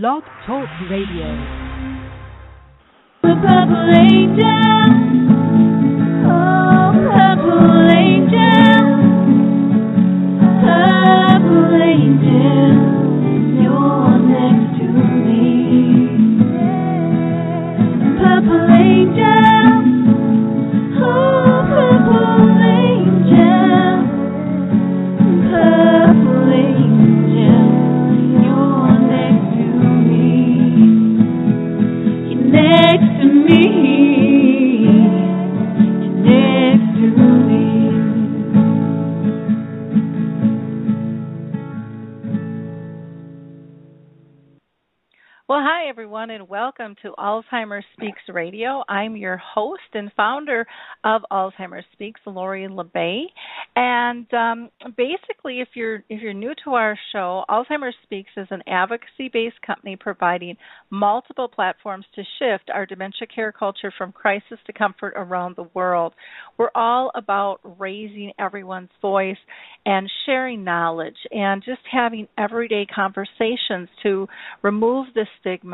Blog Talk Radio. The purple angel. Everyone, and welcome to Alzheimer Speaks Radio. I'm your host and founder of Alzheimer Speaks, Lori La Bey. And um, basically, if you're if you're new to our show, Alzheimer Speaks is an advocacy-based company providing multiple platforms to shift our dementia care culture from crisis to comfort around the world. We're all about raising everyone's voice and sharing knowledge and just having everyday conversations to remove the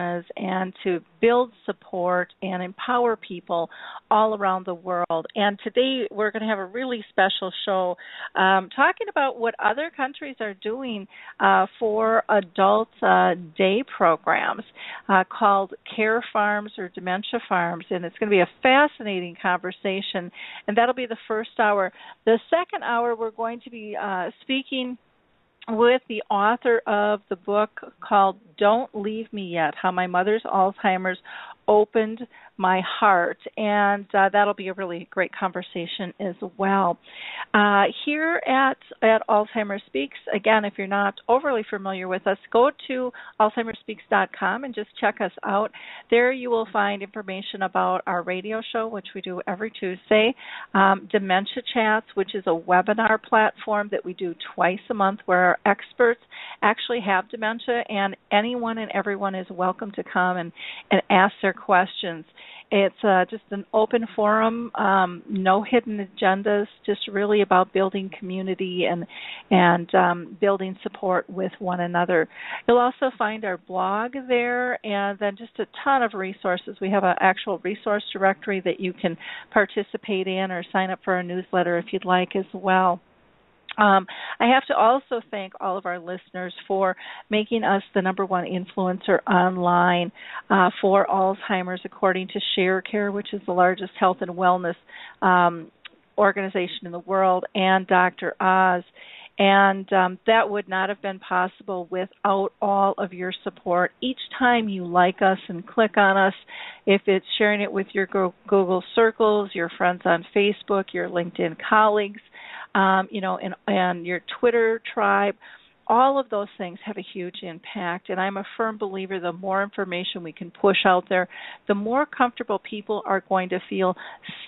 stigmas and to build support and empower people all around the world. And today we're going to have a really special show um, talking about what other countries are doing uh, for adult uh, day programs uh, called Care Farms or Dementia Farms. And it's going to be a fascinating conversation. And that'll be the first hour. The second hour, we're going to be uh, speaking with the author of the book called Don't Leave Me Yet How My Mother's Alzheimer's Opened My Heart. And uh, that'll be a really great conversation as well. Uh, here at, at Alzheimer's Speaks, again, if you're not overly familiar with us, go to alzheimersspeaks.com and just check us out. There you will find information about our radio show, which we do every Tuesday, um, Dementia Chats, which is a webinar platform that we do twice a month where our experts actually have dementia and anyone and everyone is welcome to come and, and ask their questions. It's uh, just an open forum, um, no hidden agendas, just really about building community and and um, building support with one another. You'll also find our blog there, and then just a ton of resources. We have an actual resource directory that you can participate in or sign up for our newsletter if you'd like as well. Um, I have to also thank all of our listeners for making us the number one influencer online uh, for Alzheimer's, according to ShareCare, which is the largest health and wellness um, organization in the world, and Dr. Oz. And um, that would not have been possible without all of your support. Each time you like us and click on us, if it's sharing it with your Google circles, your friends on Facebook, your LinkedIn colleagues, um, you know, and, and your Twitter tribe. All of those things have a huge impact, and I'm a firm believer the more information we can push out there, the more comfortable people are going to feel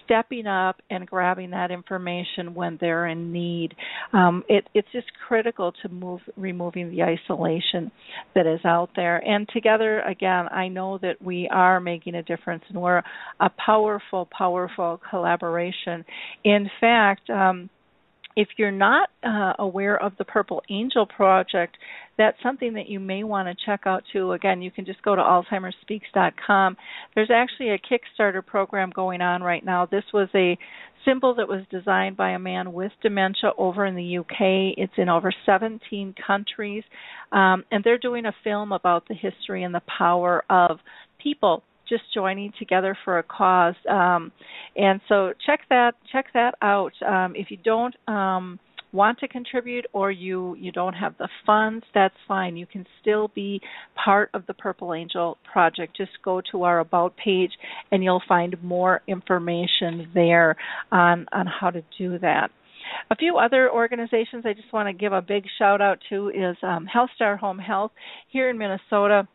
stepping up and grabbing that information when they're in need. Um, it, it's just critical to move removing the isolation that is out there. And together, again, I know that we are making a difference, and we're a powerful, powerful collaboration. In fact. Um, if you're not uh, aware of the Purple Angel Project, that's something that you may want to check out too. Again, you can just go to alzheimersspeaks.com. There's actually a Kickstarter program going on right now. This was a symbol that was designed by a man with dementia over in the UK. It's in over 17 countries, um, and they're doing a film about the history and the power of people just joining together for a cause. Um, and so check that check that out. Um, if you don't um, want to contribute or you you don't have the funds, that's fine. You can still be part of the Purple Angel project. Just go to our about page and you'll find more information there on on how to do that. A few other organizations I just want to give a big shout out to is um, Home Health here in Minnesota.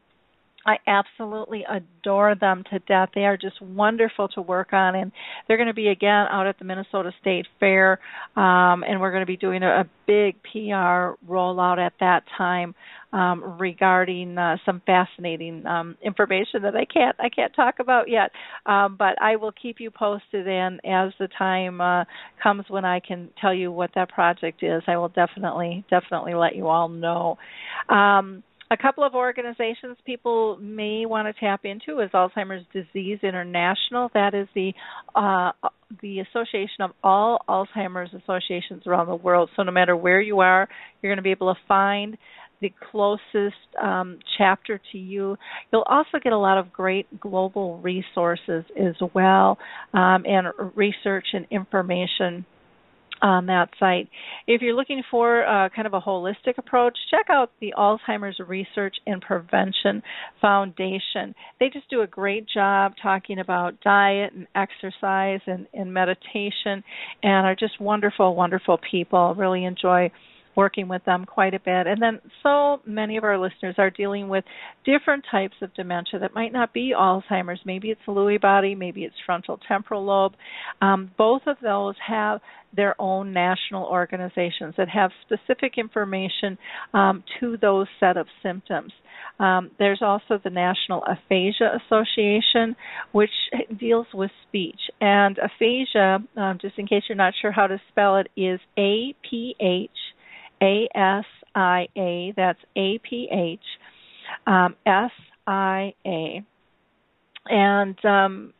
I absolutely adore them to death. They are just wonderful to work on, and they're going to be again out at the Minnesota State Fair, um, and we're going to be doing a, a big PR rollout at that time um, regarding uh, some fascinating um, information that I can't I can't talk about yet. Um, but I will keep you posted, and as the time uh, comes when I can tell you what that project is, I will definitely definitely let you all know. Um, a couple of organizations people may want to tap into is Alzheimer's Disease International. That is the uh, the association of all Alzheimer's associations around the world. So no matter where you are, you're going to be able to find the closest um, chapter to you. You'll also get a lot of great global resources as well, um, and research and information on that site. If you're looking for uh, kind of a holistic approach, check out the Alzheimer's Research and Prevention Foundation. They just do a great job talking about diet and exercise and, and meditation and are just wonderful, wonderful people. Really enjoy working with them quite a bit. And then so many of our listeners are dealing with different types of dementia that might not be Alzheimer's. Maybe it's Lewy body, maybe it's frontal temporal lobe. Um, both of those have their own national organizations that have specific information um, to those set of symptoms. Um, there's also the National Aphasia Association, which deals with speech. And aphasia, um, just in case you're not sure how to spell it, is A P H a S I A. That's A P H um, S I A. And um,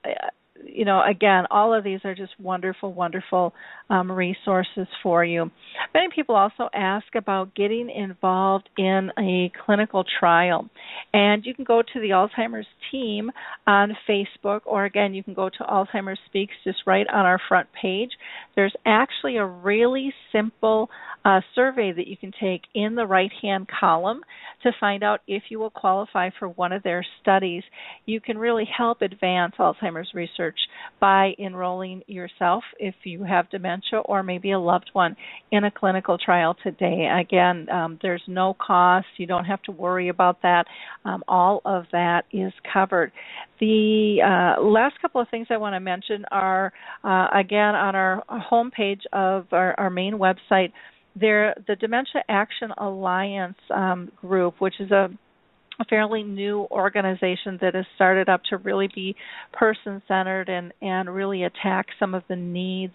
you know, again, all of these are just wonderful, wonderful um, resources for you. Many people also ask about getting involved in a clinical trial. And you can go to the Alzheimer's team on Facebook, or again, you can go to Alzheimer's Speaks just right on our front page. There's actually a really simple uh, survey that you can take in the right hand column to find out if you will qualify for one of their studies. You can really help advance Alzheimer's research by enrolling yourself if you have dementia or maybe a loved one in a clinical trial today. Again, um, there's no cost. You don't have to worry about that. Um, all of that is covered. The uh, last couple of things I want to mention are, uh, again, on our homepage of our, our main website there, the Dementia Action Alliance um, group, which is a a fairly new organization that has started up to really be person centered and and really attack some of the needs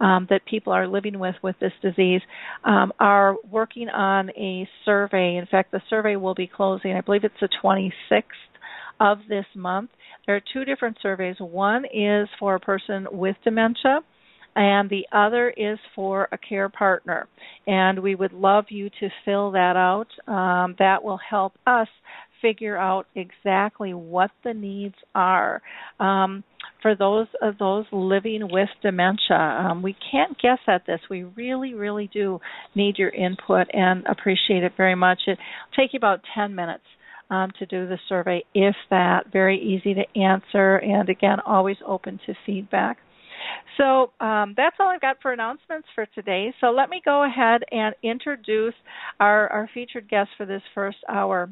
um, that people are living with with this disease. Um, are working on a survey. In fact the survey will be closing i believe it's the 26th of this month. There are two different surveys. One is for a person with dementia and the other is for a care partner. And we would love you to fill that out. Um, that will help us figure out exactly what the needs are um, for those of those living with dementia. Um, we can't guess at this. We really, really do need your input and appreciate it very much. It'll take you about 10 minutes. Um, to do the survey, if that. Very easy to answer, and again, always open to feedback. So um, that's all I've got for announcements for today. So let me go ahead and introduce our, our featured guest for this first hour.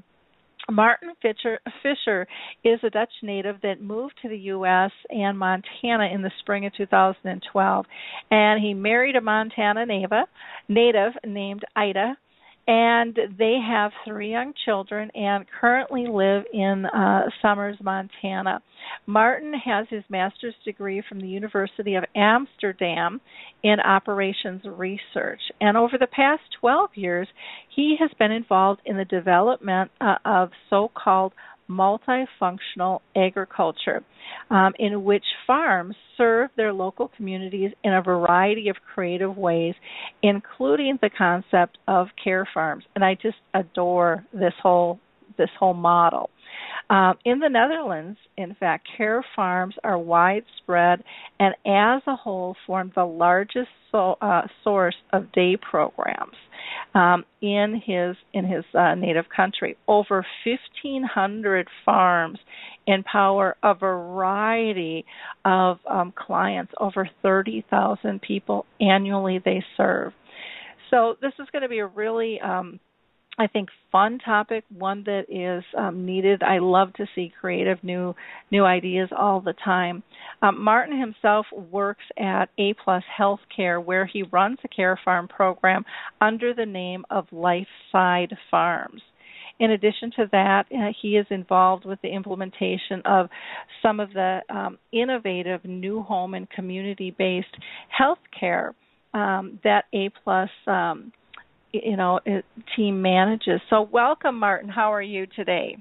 Maarten Fischer, Fischer, is a Dutch native that moved to the U.S. and Montana in the spring of 2012, and he married a Montana native named Ida and they have three young children and currently live in uh, Somers, Montana. Maarten has his master's degree from the University of Amsterdam in operations research, and over the past 12 years, he has been involved in the development uh, of so-called multifunctional agriculture, um, in which farms serve their local communities in a variety of creative ways, including the concept of care farms. And I just adore this whole this whole model. Um, in the Netherlands, in fact, care farms are widespread and, as a whole, form the largest so, uh, source of day programs um, in his in his uh, native country. Over 1,500 farms empower a variety of um, clients. Over 30,000 people annually they serve. So this is going to be a really um, I think fun topic, one that is um, needed. I love to see creative new new ideas all the time. Um, Maarten himself works at A Plus Healthcare, where he runs a care farm program under the name of Lifeside Farms. In addition to that, uh, he is involved with the implementation of some of the um, innovative new home and community based healthcare um, that A Plus um, you know team manages. So welcome, Maarten. How are you today?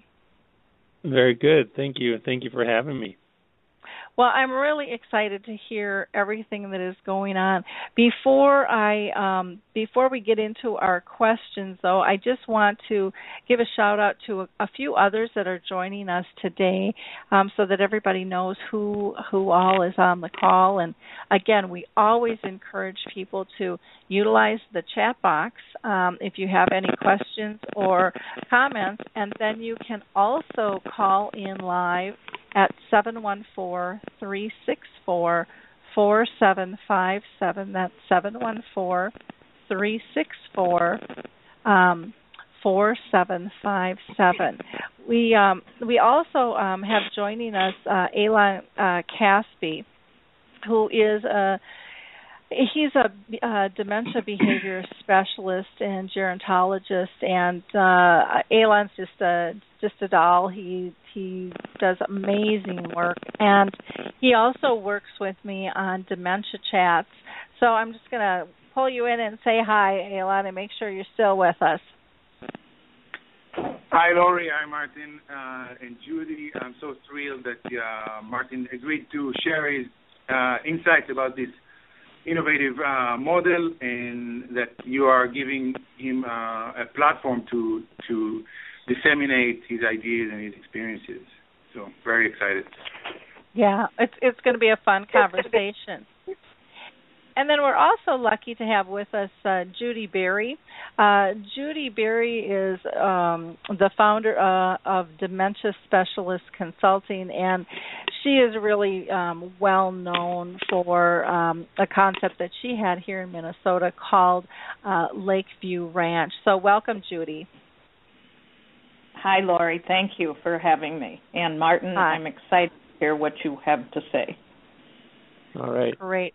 Very good. Thank you. Thank you for having me. Well, I'm really excited to hear everything that is going on. Before I um, before we get into our questions, though, I just want to give a shout out to a, a few others that are joining us today, um, so that everybody knows who who all is on the call. And again, we always encourage people to utilize the chat box um, if you have any questions or comments, and then you can also call in live at 714 364 4757. That's 714 364 um, 4757. We um, we also um, have joining us uh, Eilon uh, Caspi, who is a he's a, a dementia behavior specialist and gerontologist, and uh, Eilon's just a just a doll. He he does amazing work, and he also works with me on dementia chats. So I'm just gonna pull you in and say hi, Eilon, and make sure you're still with us. Hi, Lori. Hi, Maarten uh, and Judy. I'm so thrilled that uh, Maarten agreed to share his uh, insights about this innovative uh, model and that you are giving him uh, a platform to to disseminate his ideas and his experiences. So very excited. Yeah, it's it's going to be a fun conversation. And then we're also lucky to have with us uh, Judy Berry. Uh, Judy Berry is um, the founder uh, of Dementia Specialist Consulting, and she is really um, well known for um, a concept that she had here in Minnesota called uh, Lakeview Ranch. So, welcome, Judy. Hi, Lori. Thank you for having me. And Maarten, Hi. I'm excited to hear what you have to say. All right. Great.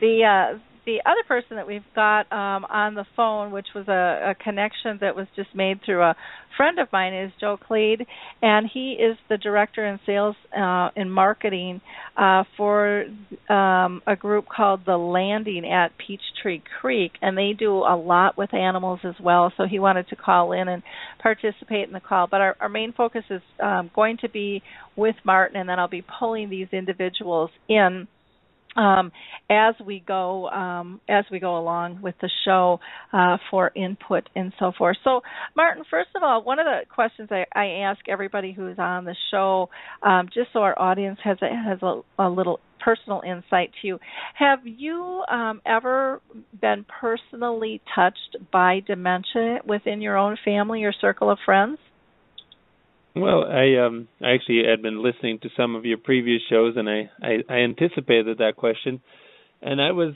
The uh, the other person that we've got um, on the phone, which was a, a connection that was just made through a friend of mine, is Joe Cleed, and he is the director in sales uh, and marketing uh, for um, a group called The Landing at Peachtree Creek, and they do a lot with animals as well. So he wanted to call in and participate in the call. But our, our main focus is um, going to be with Maarten, and then I'll be pulling these individuals in um, as we go um, as we go along with the show uh, for input and so forth. So, Maarten, first of all, one of the questions I, I ask everybody who's on the show, um, just so our audience has a, has a, a little personal insight to you, have you um, ever been personally touched by dementia within your own family or circle of friends? Well, I um I actually had been listening to some of your previous shows, and I I, I anticipated that question, and I was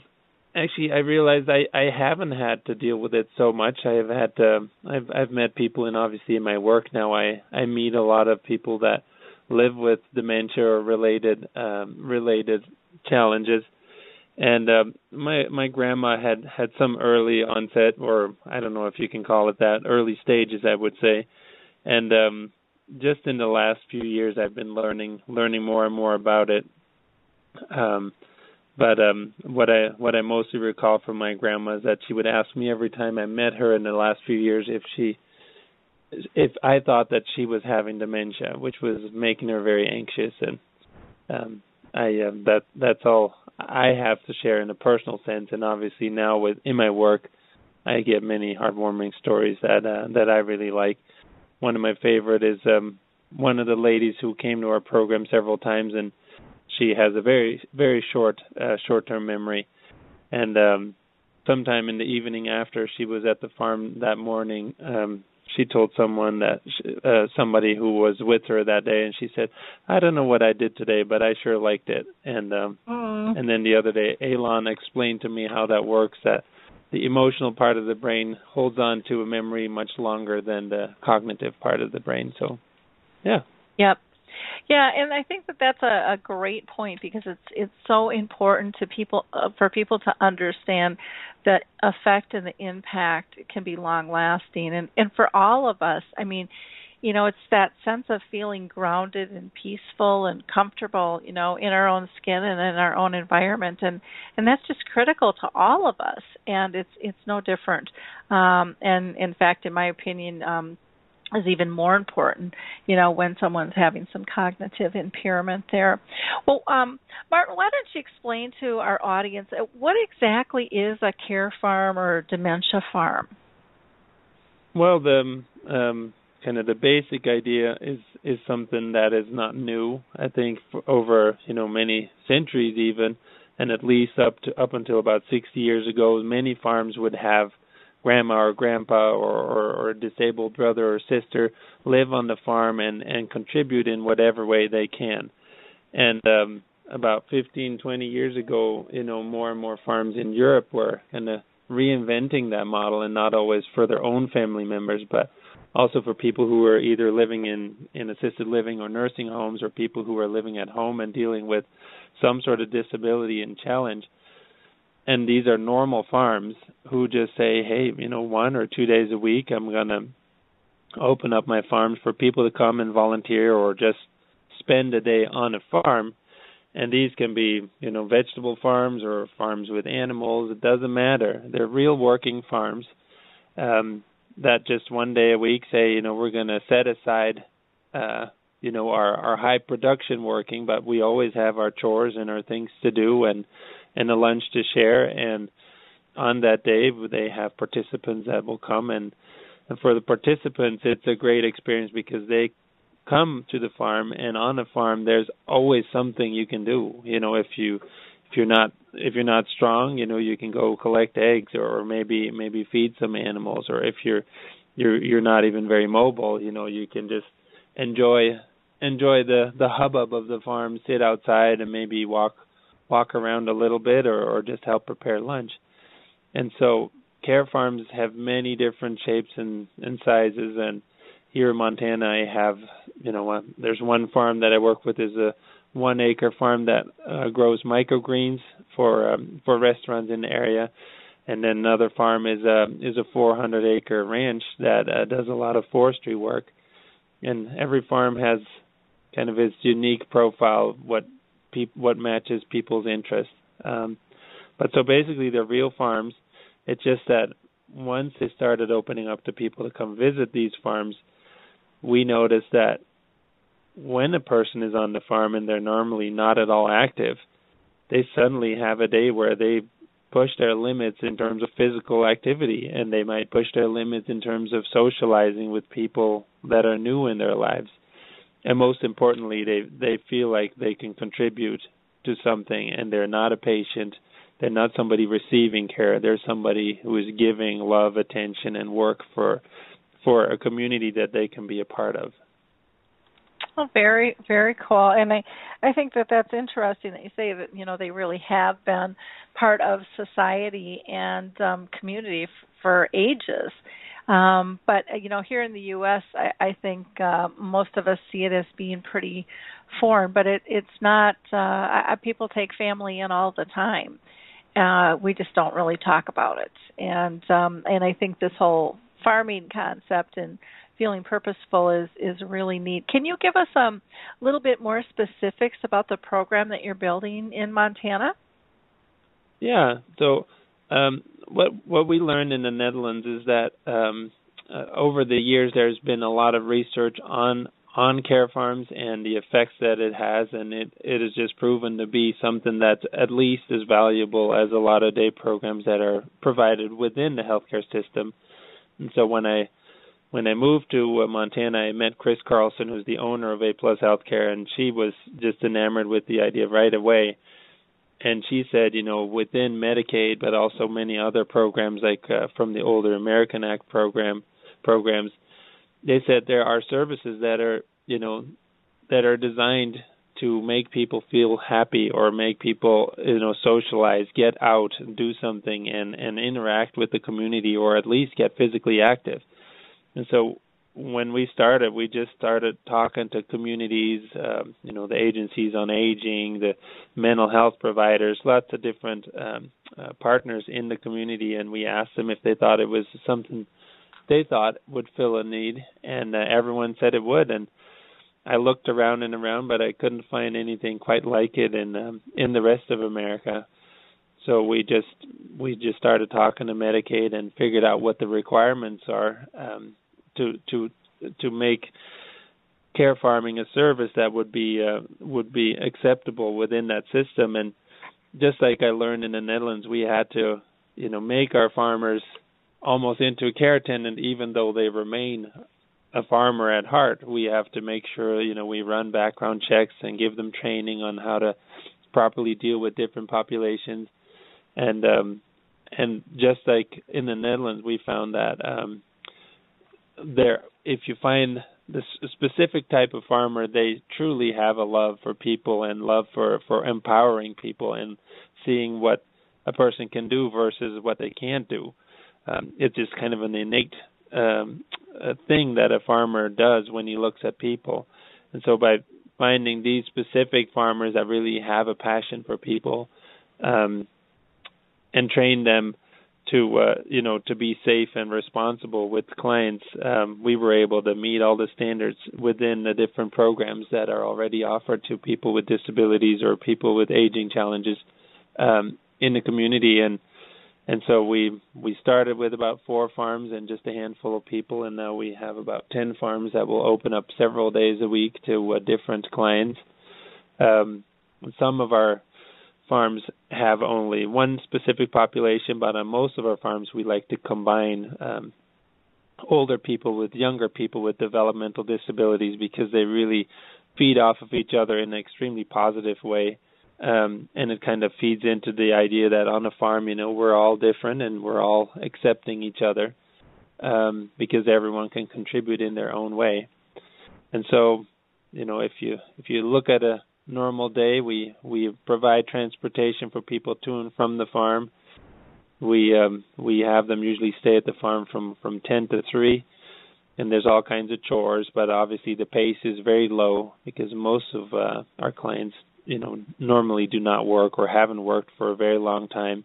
actually I realized I I haven't had to deal with it so much. I have had to I've I've met people, and obviously in my work now I I meet a lot of people that live with dementia or related um related challenges. And um my my grandma had had some early onset or I don't know if you can call it that, early stages I would say. And um just in the last few years I've been learning learning more and more about it. Um but um what I what I mostly recall from my grandma is that she would ask me every time I met her in the last few years if she if I thought that she was having dementia, which was making her very anxious. And um I um that that's all I have to share in a personal sense. And obviously now with in my work I get many heartwarming stories that uh, that I really like one of my favorite is um one of the ladies who came to our program several times and she has a very very short uh, short term memory and um sometime in the evening after she was at the farm that morning um she told someone that she, uh somebody who was with her that day and she said i don't know what i did today but i sure liked it and um Mm. and then the other day Eilon explained to me how that works that the emotional part of the brain holds on to a memory much longer than the cognitive part of the brain. So, yeah. Yep. Yeah, and I think that that's a, a great point because it's it's so important to people uh, for people to understand that effect and the impact can be long lasting, and and for all of us, I mean, you know it's that sense of feeling grounded and peaceful and comfortable you know in our own skin and in our own environment and and that's just critical to all of us and it's it's no different um and in fact in my opinion um is even more important, you know, when someone's having some cognitive impairment there. Well, um, Maarten, why don't you explain to our audience uh, what exactly is a care farm or dementia farm? Well, the um, kind of the basic idea is is something that is not new. I think over you know many centuries even, and at least up to up until about 60 years ago, many farms would have grandma or grandpa or, or, or a disabled brother or sister live on the farm and and contribute in whatever way they can. And um about 15 20 years ago, you know, more and more farms in Europe were kind of reinventing that model and not always for their own family members but also for people who are either living in in assisted living or nursing homes or people who are living at home and dealing with some sort of disability and challenge. And these are normal farms who just say hey you know one or two days a week i'm going to open up my farms for people to come and volunteer or just spend a day on a farm. And these can be you know vegetable farms or farms with animals. It doesn't matter. They're real working farms. Um that just one day a week say you know we're going to set aside uh you know our our high production working but we always have our chores and our things to do and and a lunch to share. And on that day they have participants that will come. And and for the participants it's a great experience because they come to the farm. And on the farm there's always something you can do. You know if you you're not if you're not strong, you know, you can go collect eggs or, maybe maybe feed some animals or if you're you're you're not even very mobile, you know, you can just enjoy enjoy the the hubbub of the farm, sit outside and maybe walk walk around a little bit or or just help prepare lunch. And so care farms have many different shapes and and sizes and here in Montana I have, you know, uh, there's one farm that I work with is a one acre farm that uh, grows microgreens for um, for restaurants in the area, and then another farm is a is a 400 acre ranch that uh, does a lot of forestry work, and every farm has kind of its unique profile what peop- what matches people's interests. Um, but so basically, they're real farms. It's just that once they started opening up to people to come visit these farms, we noticed that when a person is on the farm and they're normally not at all active, they suddenly have a day where they push their limits in terms of physical activity and they might push their limits in terms of socializing with people that are new in their lives. And most importantly, they they feel like they can contribute to something and they're not a patient, they're not somebody receiving care, they're somebody who is giving love, attention and work for for a community that they can be a part of. Oh, very, very cool. And I, I think that that's interesting that you say that you know they really have been part of society and um, community f- for ages. Um, but uh, you know, here in the U.S., I, I think uh, most of us see it as being pretty foreign. But it, it's not. Uh, I, people take family in all the time. Uh, we just don't really talk about it. And um, and I think this whole farming concept and feeling purposeful is is really neat. Can you give us um, a little bit more specifics about the program that you're building in Montana? Yeah. So um, what what we learned in the Netherlands is that um, uh, over the years there's been a lot of research on on care farms and the effects that it has, and it it has just proven to be something that's at least as valuable as a lot of day programs that are provided within the healthcare system. And so when I when I moved to uh, Montana, I met Chris Carlson, who's the owner of A Plus Healthcare, and she was just enamored with the idea right away. And she said, you know, within Medicaid, but also many other programs like uh, from the Older American Act program programs, they said there are services that are, you know, that are designed to make people feel happy or make people, you know, socialize, get out, do something, and and interact with the community, or at least get physically active and so when we started, we just started talking to communities, um, you know, the agencies on aging, the mental health providers, lots of different um, uh, partners in the community, and we asked them if they thought it was something they thought would fill a need, and uh, everyone said it would. And I looked around and around, but I couldn't find anything quite like it in um, in the rest of America. So we just we just started talking to Medicaid and figured out what the requirements are um, to to to make care farming a service that would be uh, would be acceptable within that system. And just like I learned in the Netherlands, we had to you know make our farmers almost into a care attendant, even though they remain a farmer at heart. We have to make sure you know we run background checks and give them training on how to properly deal with different populations, and um, and just like in the Netherlands, we found that um, there if you find the specific type of farmer, they truly have a love for people and love for for empowering people and seeing what a person can do versus what they can't do. Um, it's just kind of an innate um, thing that a farmer does when he looks at people. And so by finding these specific farmers that really have a passion for people um, and train them to uh, you know to be safe and responsible with clients, um, we were able to meet all the standards within the different programs that are already offered to people with disabilities or people with aging challenges um, in the community. And and so we we started with about four farms and just a handful of people. And now we have about 10 farms that will open up several days a week to uh, different clients. Um, some of our farms have only one specific population but on most of our farms we like to combine um, older people with younger people with developmental disabilities because they really feed off of each other in an extremely positive way um, and it kind of feeds into the idea that on a farm, you know, we're all different and we're all accepting each other um, because everyone can contribute in their own way. And so, you know, if you if you look at a normal day, we we provide transportation for people to and from the farm. We um, we have them usually stay at the farm from from ten to three and there's all kinds of chores, but obviously the pace is very low because most of uh, our clients you know normally do not work or haven't worked for a very long time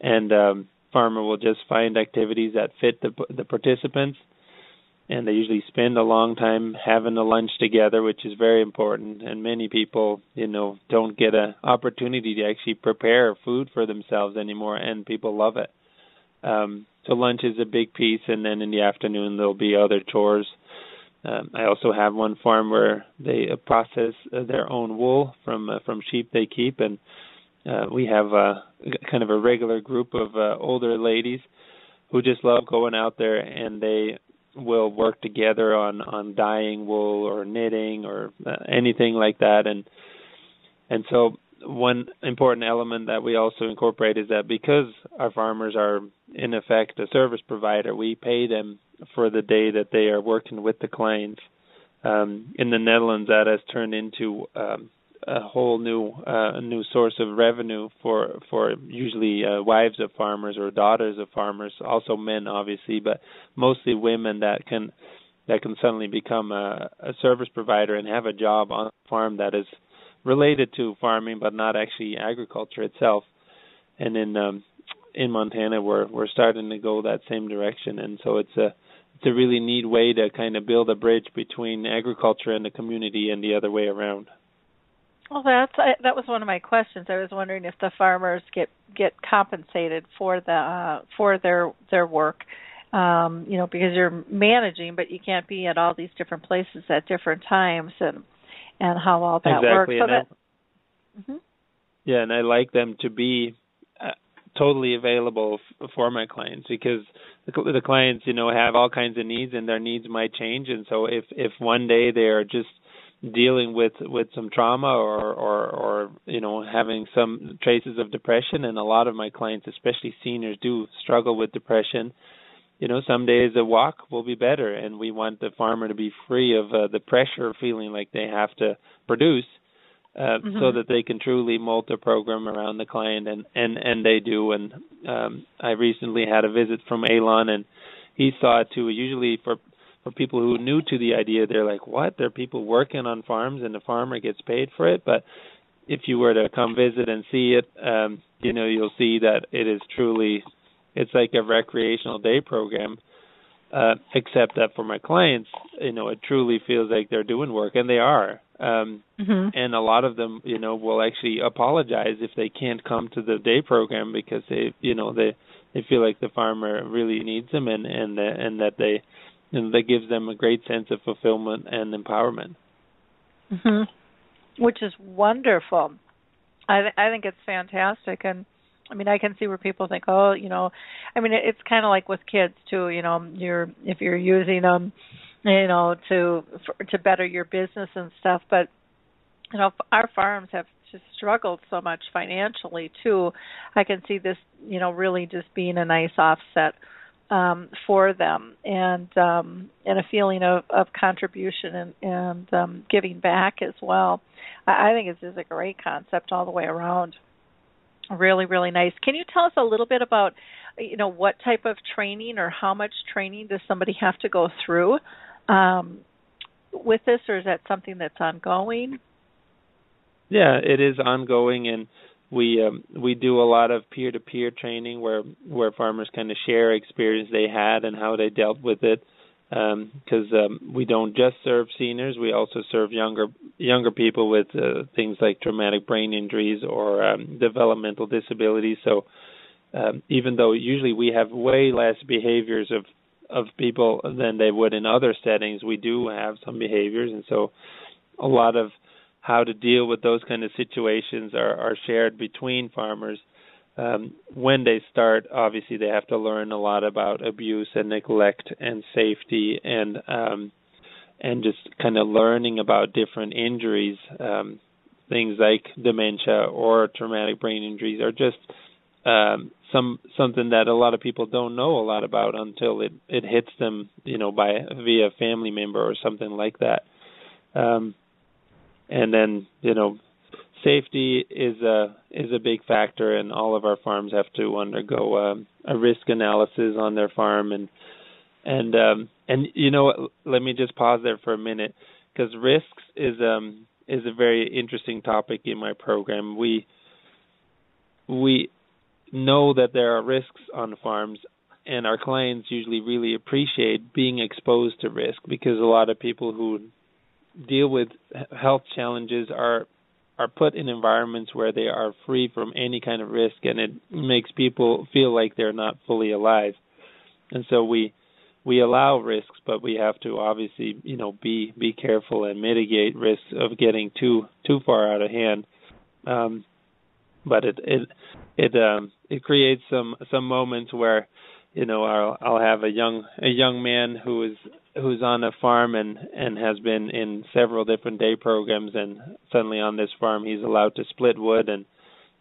and um farmer will just find activities that fit the the participants and they usually spend a long time having a lunch together which is very important. And many people you know don't get a opportunity to actually prepare food for themselves anymore and people love it. Um so lunch is a big piece and then in the afternoon there'll be other chores. Um, I also have one farm where they uh, process uh, their own wool from uh, from sheep they keep, and uh, we have a kind of a regular group of uh, older ladies who just love going out there and they will work together on on dyeing wool or knitting or uh, anything like that and and so one important element that we also incorporate is that because our farmers are in effect a service provider, we pay them for the day that they are working with the clients. Um, in the Netherlands, that has turned into um, a whole new uh, new source of revenue for for usually uh, wives of farmers or daughters of farmers, also men obviously, but mostly women that can that can suddenly become a, a service provider and have a job on a farm that is related to farming but not actually agriculture itself. And in um, in Montana, we're we're starting to go that same direction, and so it's a it's a really neat way to kind of build a bridge between agriculture and the community, and the other way around. Well, that's I, that was one of my questions. I was wondering if the farmers get get compensated for the uh, for their their work, um, you know, because you're managing, but you can't be at all these different places at different times, and and how all that exactly. works. So that, mm-hmm. Yeah, and I like them to be uh, totally available f- for my clients because the, the clients, you know, have all kinds of needs and their needs might change. And so if if one day they are just dealing with with some trauma or or or you know having some traces of depression. And a lot of my clients especially seniors do struggle with depression. You know some days a walk will be better and we want the farmer to be free of uh, the pressure of feeling like they have to produce uh, mm-hmm. so that they can truly mold their program around the client and and and they do. And um I recently had a visit from Eilon and he saw it too. Usually for for people who are new to the idea they're like what? There are people working on farms and the farmer gets paid for it? But if you were to come visit and see it um you know you'll see that it is truly it's like a recreational day program uh, except that for my clients, you know, it truly feels like they're doing work, and they are. Um, hmm and a lot of them, you know, will actually apologize if they can't come to the day program because they, you know, they they feel like the farmer really needs them, and and the, and that they, and that gives them a great sense of fulfillment and empowerment. hmm Which is wonderful. I th- I think it's fantastic, and I mean I can see where people think, oh, you know, I mean it, it's kind of like with kids too. You know, you're if you're using them, you know, to for, to better your business and stuff, but you know, our farms have just struggled so much financially too. I can see this, you know, really just being a nice offset um, for them and um, and a feeling of, of contribution and, and um, giving back as well. I, I think it's just a great concept all the way around. Really, really nice. Can you tell us a little bit about, you know, what type of training or how much training does somebody have to go through um, with this, or is that something that's ongoing? Yeah, it is ongoing, and we um, we do a lot of peer to peer training where where farmers kind of share experience they had and how they dealt with it. Because um, um, we don't just serve seniors, we also serve younger younger people with uh, things like traumatic brain injuries or um, developmental disabilities. So um, even though usually we have way less behaviors of of people than they would in other settings, we do have some behaviors, and so a lot of how to deal with those kind of situations are, are shared between farmers. Um, when they start, obviously they have to learn a lot about abuse and neglect and safety and um, and just kind of learning about different injuries, um, things like dementia or traumatic brain injuries, are just um, some something that a lot of people don't know a lot about until it it hits them, you know, by via a family member or something like that. Um, and then you know safety is a is a big factor and all of our farms have to undergo um, a risk analysis on their farm. And and um and you know let me just pause there for a minute because risks is um is a very interesting topic in my program. We we know that there are risks on farms and our clients usually really appreciate being exposed to risk because a lot of people who deal with health challenges are are put in environments where they are free from any kind of risk and it makes people feel like they're not fully alive. And so we we allow risks but we have to obviously you know be be careful and mitigate risks of getting too too far out of hand. Um but it it it um it creates some some moments where you know I'll I'll have a young a young man who is who's on a farm and and has been in several different day programs and suddenly on this farm he's allowed to split wood and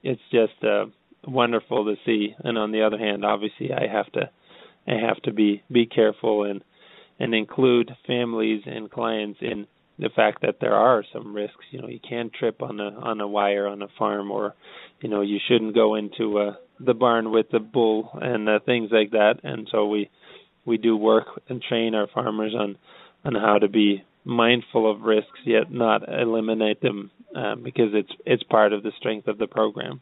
it's just uh wonderful to see. And on the other hand obviously I have to I have to be be careful and and include families and clients in the fact that there are some risks. You know you can trip on a on a wire on a farm or you know you shouldn't go into uh the barn with the bull and uh, things like that. And so we we do work and train our farmers on on how to be mindful of risks yet not eliminate them um, because it's it's part of the strength of the program.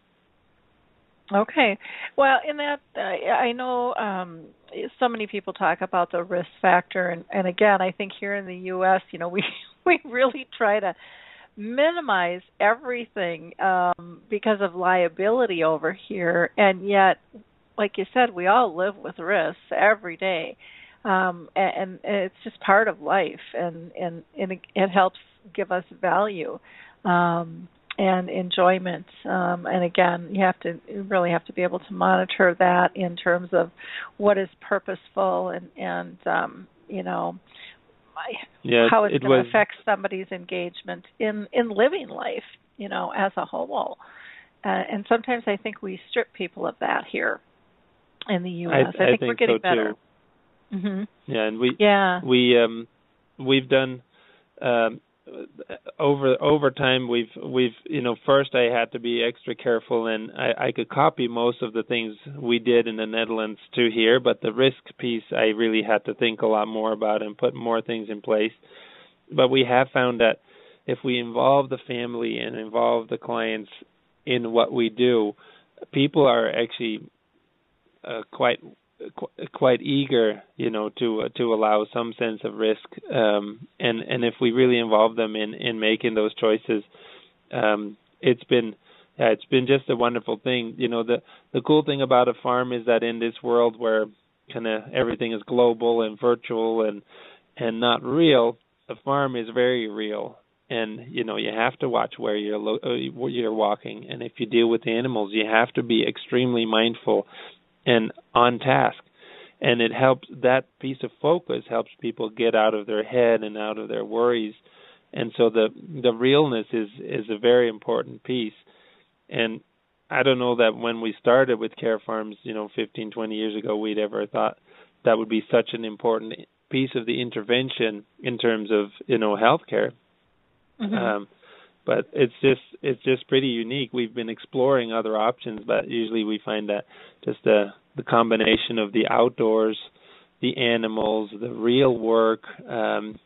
Okay. Well, in that, uh, I know um, so many people talk about the risk factor, and, and again, I think here in the U.S., you know, we we really try to minimize everything um, because of liability over here, and yet like you said, we all live with risks every day, um, and, and it's just part of life, and and, and it, it helps give us value um, and enjoyment. Um, and again, you have to you really have to be able to monitor that in terms of what is purposeful and and um, you know yeah, how it's it going to affect somebody's engagement in in living life, you know, as a whole. Uh, and sometimes I think we strip people of that here in the U.S. I, I, I think, think we're getting so better. Too. hmm Yeah, and we Yeah. we um we've done um over over time we've we've you know first I had to be extra careful and I I could copy most of the things we did in the Netherlands to here but the risk piece I really had to think a lot more about and put more things in place but we have found that if we involve the family and involve the clients in what we do people are actually uh, quite qu- quite eager, you know, to uh, to allow some sense of risk, um, and and if we really involve them in in making those choices, um, it's been yeah, it's been just a wonderful thing. You know, the the cool thing about a farm is that in this world where kind of everything is global and virtual and and not real, a farm is very real. And you know you have to watch where you're lo- uh, you're walking, and if you deal with the animals, you have to be extremely mindful and on task. And it helps that piece of focus helps people get out of their head and out of their worries. And so the the realness is is a very important piece. And I don't know that when we started with care farms, you know, 15, 20 years ago, we'd ever thought that would be such an important piece of the intervention in terms of, you know, healthcare. Mm-hmm. Um, but it's just it's just pretty unique. We've been exploring other options, but usually we find that just the the combination of the outdoors, the animals, the real work, um,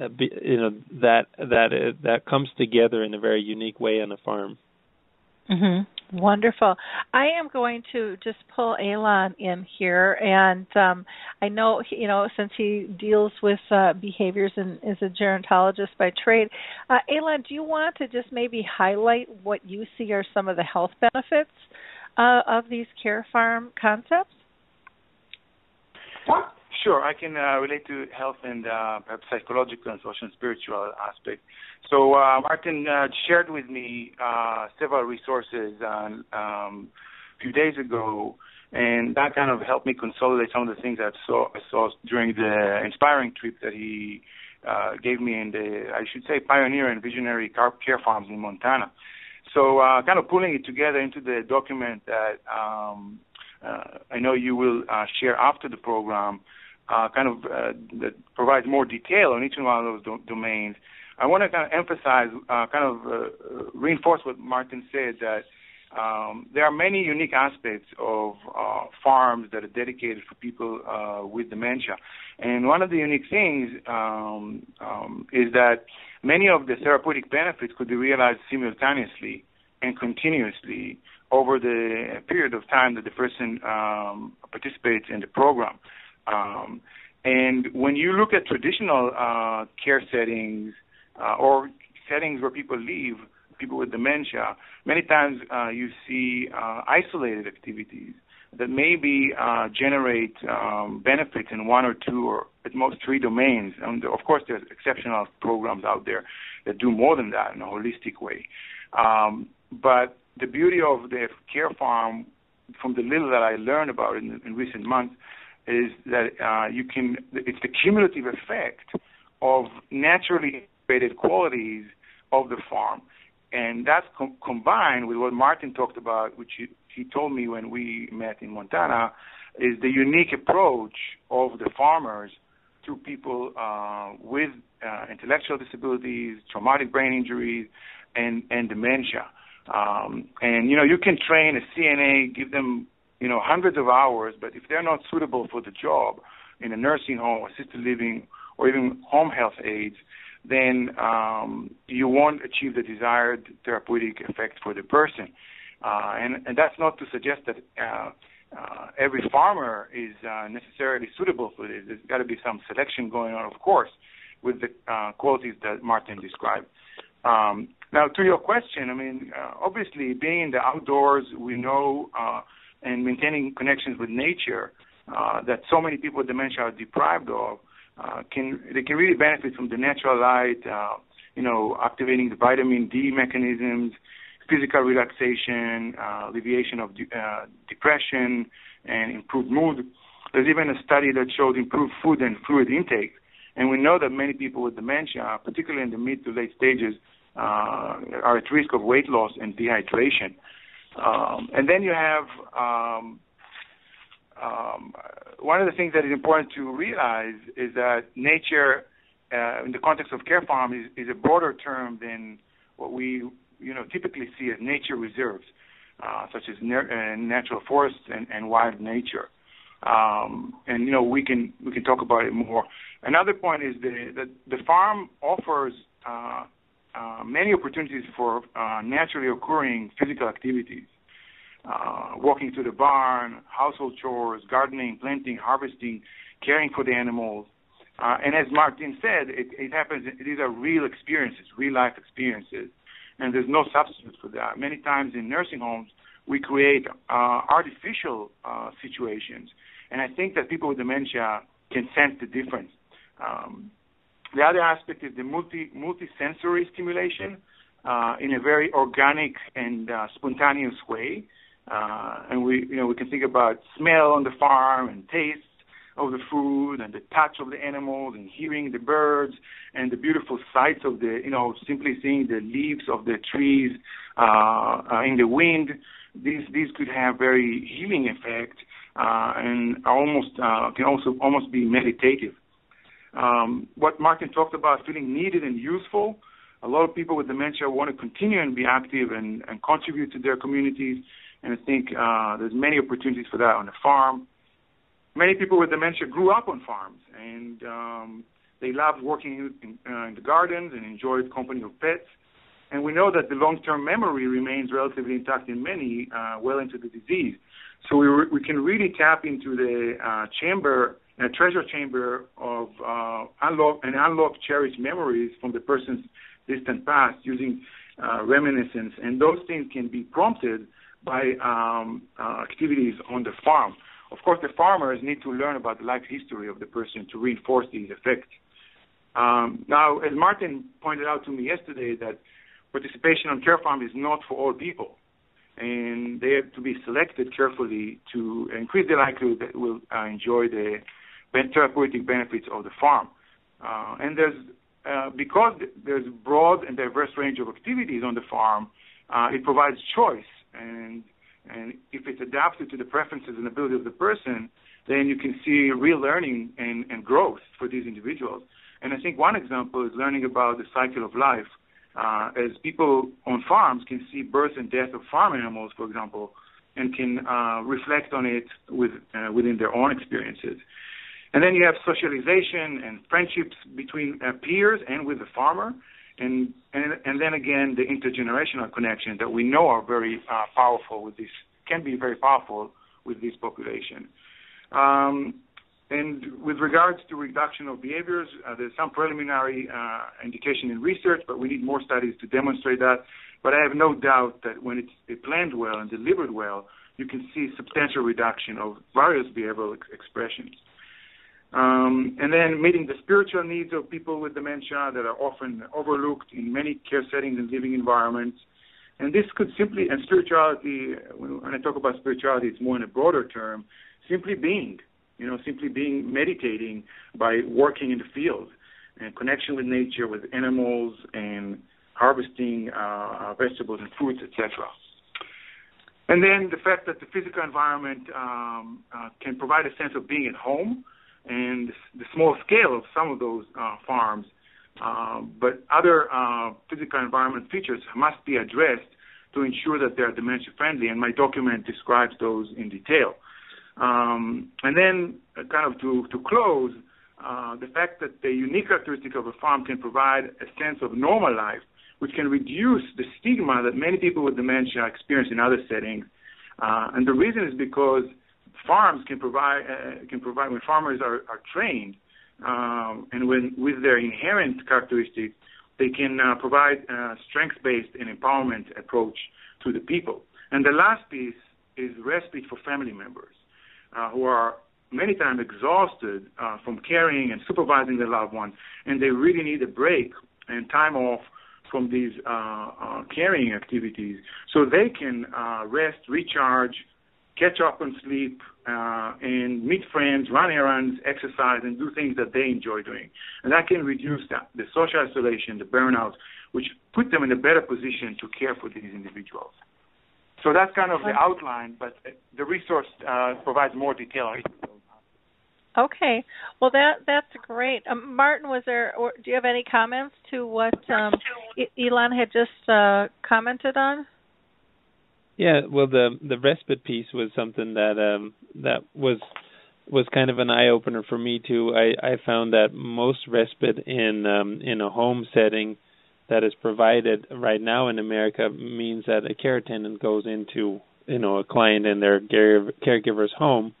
uh, be, you know that that uh, that comes together in a very unique way on a farm. hmm Wonderful. I am going to just pull Eilon in here, and um, I know you know since he deals with uh, behaviors and is a gerontologist by trade. Uh, Eilon, do you want to just maybe highlight what you see are some of the health benefits uh, of these care farm concepts? Sure, I can uh, relate to health and uh, perhaps psychological and social and spiritual aspect. So uh, Maarten uh, shared with me uh, several resources um, a few days ago, and that kind of helped me consolidate some of the things I saw, I saw during the inspiring trip that he uh, gave me in the, I should say, pioneer and visionary care farms in Montana. So uh, kind of pulling it together into the document that um, uh, I know you will uh, share after the program, uh, kind of uh, that provides more detail on each one of those do- domains. I want to kind of emphasize, uh, kind of uh, reinforce what Maarten said that um, there are many unique aspects of uh, farms that are dedicated for people uh, with dementia. And one of the unique things um, um, is that many of the therapeutic benefits could be realized simultaneously and continuously over the period of time that the person um, participates in the program. Um, and when you look at traditional uh, care settings uh, or settings where people live, people with dementia, many times uh, you see uh, isolated activities that maybe uh, generate um, benefits in one or two or at most three domains. And of course, there's exceptional programs out there that do more than that in a holistic way. Um, but the beauty of the care farm, from the little that I learned about in, in recent months, is that uh, you can. It's the cumulative effect of naturally integrated qualities of the farm, and that's com- combined with what Maarten talked about, which he, he told me when we met in Montana, is the unique approach of the farmers to people uh, with uh, intellectual disabilities, traumatic brain injuries, and and dementia. Um, and you know, you can train a CNA, give them you know hundreds of hours, but if they're not suitable for the job in a nursing home, assisted living, or even home health aides, then um, you won't achieve the desired therapeutic effect for the person. Uh, and, and that's not to suggest that uh, uh, every farmer is uh, necessarily suitable for this. There's got to be some selection going on, of course, with the uh, qualities that Maarten described. Um, now, to your question, I mean, uh, obviously, being in the outdoors, we know, uh, and maintaining connections with nature uh, that so many people with dementia are deprived of, uh, can they can really benefit from the natural light, uh, you know, activating the vitamin D mechanisms, physical relaxation, uh, alleviation of de- uh, depression, and improved mood. There's even a study that showed improved food and fluid intake. And we know that many people with dementia, particularly in the mid to late stages, uh, are at risk of weight loss and dehydration. Um, and then you have um, um, one of the things that is important to realize is that nature, uh, in the context of care farm, is, is, a broader term than what we you know typically see as nature reserves, uh, such as uh, natural forests and, and wild nature. Um, and you know we can we can talk about it more. Another point is the the, the farm offers uh, uh, many opportunities for uh, naturally occurring physical activities. uh, walking to the barn, household chores, gardening, planting, harvesting, caring for the animals. Uh, and as Maarten said, it, it happens. These are real experiences, real life experiences, and there's no substitute for that. Many times in nursing homes, we create uh, artificial uh, situations, and I think that people with dementia can sense the difference. Um, the other aspect is the multi multi-sensory stimulation uh, in a very organic and uh, spontaneous way. Uh, and we, you know, we can think about smell on the farm and taste of the food and the touch of the animals and hearing the birds and the beautiful sights of the, you know, simply seeing the leaves of the trees uh, uh, in the wind. These these could have very healing effect uh, and almost uh, can also almost be meditative. Um, what Maarten talked about, feeling needed and useful. A lot of people with dementia want to continue and be active and, and contribute to their communities, and I think uh, there's many opportunities for that on the farm. Many people with dementia grew up on farms, and um, they loved working in, uh, in the gardens and enjoyed the company of pets. And we know that the long-term memory remains relatively intact in many, uh, well into the disease. So we, re- we can really tap into the uh, chamber a treasure chamber of uh, unlock and unlock cherished memories from the person's distant past using uh, reminiscence, and those things can be prompted by um, uh, activities on the farm. Of course, the farmers need to learn about the life history of the person to reinforce these effects. Um, now, as Maarten pointed out to me yesterday, that participation on care farm is not for all people, and they have to be selected carefully to increase the likelihood that we'll uh, enjoy the therapeutic benefits of the farm. Uh, and there's uh, because there's a broad and diverse range of activities on the farm, uh, it provides choice. And and if it's adapted to the preferences and ability of the person, then you can see real learning and, and growth for these individuals. And I think one example is learning about the cycle of life. Uh, as people on farms can see birth and death of farm animals, for example, and can uh, reflect on it with, uh, within their own experiences. And then you have socialization and friendships between uh, peers and with the farmer, and, and and then again the intergenerational connection that we know are very uh, powerful with this can be very powerful with this population. Um, and with regards to reduction of behaviors, uh, there's some preliminary uh, indication in research, but we need more studies to demonstrate that. But I have no doubt that when it's planned well and delivered well, you can see substantial reduction of various behavioral ex- expressions. Um, and then meeting the spiritual needs of people with dementia that are often overlooked in many care settings and living environments. And this could simply, and spirituality, when I talk about spirituality, it's more in a broader term, simply being, you know, simply being meditating by working in the field and connection with nature, with animals, and harvesting uh, vegetables and fruits, etc. And then the fact that the physical environment um, uh, can provide a sense of being at home and the small scale of some of those uh, farms. Uh, but other uh, physical environment features must be addressed to ensure that they're dementia friendly, and my document describes those in detail. Um, and then, uh, kind of to, to close, uh, the fact that the unique characteristic of a farm can provide a sense of normal life, which can reduce the stigma that many people with dementia experience in other settings. And the reason is because farms can provide uh, can provide when farmers are, are trained um, and when with their inherent characteristics, they can uh, provide a strength-based and empowerment approach to the people. And the last piece is respite for family members uh, who are many times exhausted uh, from caring and supervising their loved ones, and they really need a break and time off from these uh, uh, caring activities so they can uh, rest, recharge, catch up on sleep, uh, and meet friends, run errands, exercise, and do things that they enjoy doing. And that can reduce the, the social isolation, the burnout, which put them in a better position to care for these individuals. So that's kind of the outline, but the resource uh, provides more detail. Okay, well that that's great. Um, Maarten, was there? Or do you have any comments to what um, Eilon had just uh, commented on? Yeah, well, the the respite piece was something that um that was was kind of an eye opener for me too. I I found that most respite in um in a home setting that is provided right now in America means that a care attendant goes into you know a client in their caregiver's home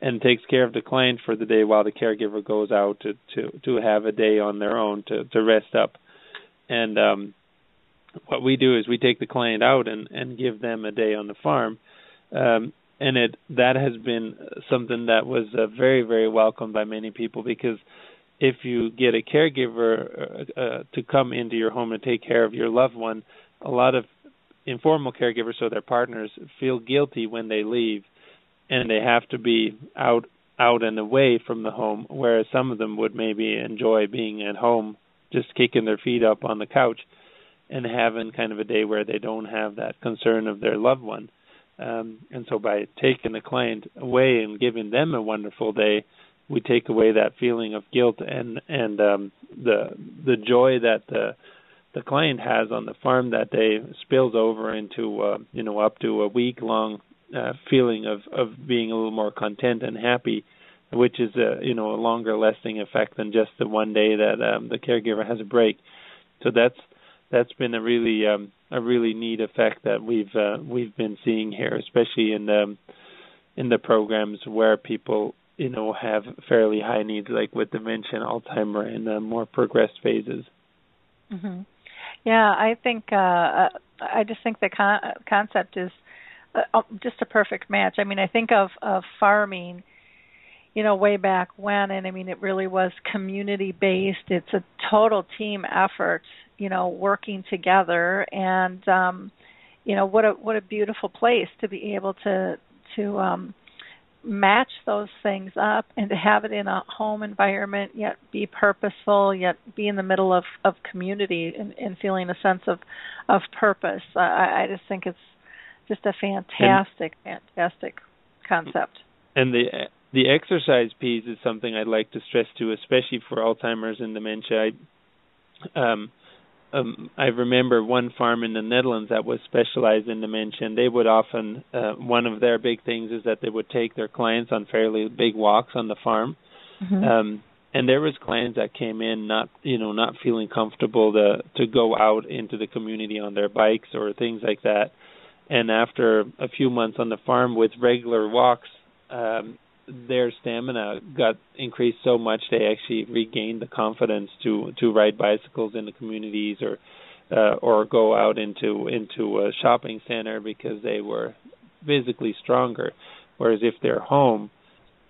and takes care of the client for the day while the caregiver goes out to to to have a day on their own to to rest up and um what we do is we take the client out and and give them a day on the farm um and it that has been something that was uh, very very welcomed by many people because if you get a caregiver uh, uh, to come into your home and take care of your loved one, a lot of informal caregivers, so their partners, feel guilty when they leave, and they have to be out out and away from the home. Whereas some of them would maybe enjoy being at home, just kicking their feet up on the couch, and having kind of a day where they don't have that concern of their loved one. Um, and so by taking the client away and giving them a wonderful day, we take away that feeling of guilt and and um, the the joy that the the client has on the farm that day spills over into uh, you know up to a week long uh, feeling of of being a little more content and happy which is a you know a longer lasting effect than just the one day that um, the caregiver has a break so that's that's been a really um, a really neat effect that we've uh, we've been seeing here especially in the in the programs where people you know have fairly high needs like with dementia and alzheimer in the more progressed phases. Hmm yeah i think uh i just think the con- concept is uh, just a perfect match. I mean i think of of farming you know way back when and i mean it really was community based it's a total team effort you know working together and um you know what a what a beautiful place to be able to to um match those things up and to have it in a home environment yet be purposeful yet be in the middle of of community and, and feeling a sense of of purpose. I i just think it's just a fantastic and, fantastic concept. And the the exercise piece is something i'd like to stress too especially for alzheimer's and dementia. I, um um, I remember one farm in the Netherlands that was specialized in dementia. And they would often uh, one of their big things is that they would take their clients on fairly big walks on the farm. Mm-hmm. Um, and there was clients that came in not you know not feeling comfortable to to go out into the community on their bikes or things like that. And after a few months on the farm with regular walks, um, their stamina got increased so much they actually regained the confidence to to ride bicycles in the communities or uh, or go out into into a shopping center because they were physically stronger. Whereas if they're home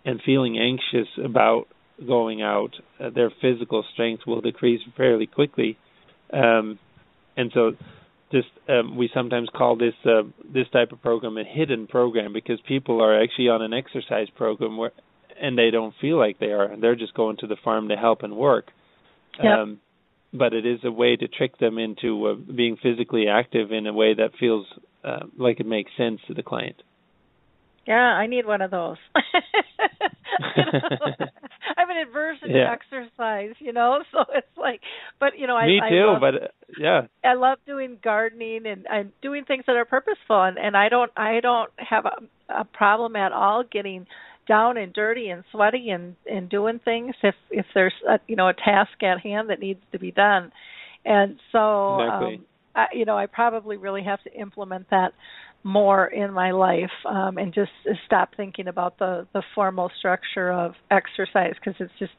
and feeling anxious about going out uh, their physical strength will decrease fairly quickly. Um and so just um, we sometimes call this uh, this type of program a hidden program because people are actually on an exercise program where and they don't feel like they are they're just going to the farm to help and work yep. um but it is a way to trick them into uh, being physically active in a way that feels uh, like it makes sense to the client yeah, I need one of those. I'm an aversion yeah. to exercise, you know, so it's like, but you know, I me too, I love, but uh, yeah, I love doing gardening and and doing things that are purposeful, and and I don't I don't have a, a problem at all getting down and dirty and sweaty and and doing things if if there's a, you know a task at hand that needs to be done, and so exactly. um, I, you know I probably really have to implement that more in my life um, and just stop thinking about the the formal structure of exercise because it's just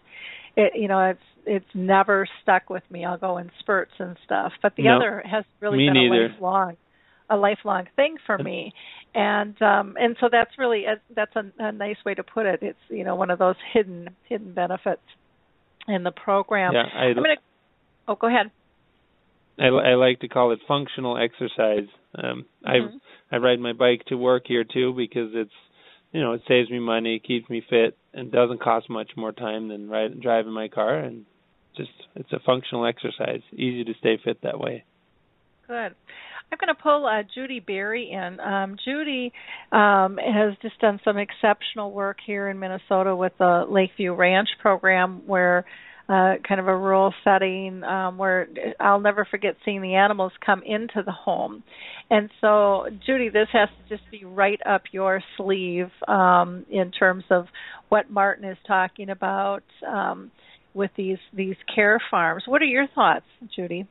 it you know it's it's never stuck with me. I'll go in spurts and stuff. But the other has really been neither. a lifelong a lifelong thing for me. And um and so that's really a, that's a, a nice way to put it. It's you know one of those hidden hidden benefits in the program. Yeah I, i'm going to oh go ahead I, I like to call it functional exercise um mm-hmm. i I ride my bike to work here too because it's you know it saves me money, keeps me fit, and doesn't cost much more time than ride, driving my car. And just it's a functional exercise, easy to stay fit that way. Good. I'm going to pull uh, Judy Berry in. Um, Judy um, has just done some exceptional work here in Minnesota with the Lakeview Ranch program, where uh, kind of a rural setting um, where I'll never forget seeing the animals come into the home. And so, Judy, this has to just be right up your sleeve um, in terms of what Maarten is talking about um, with these these care farms. What are your thoughts, Judy?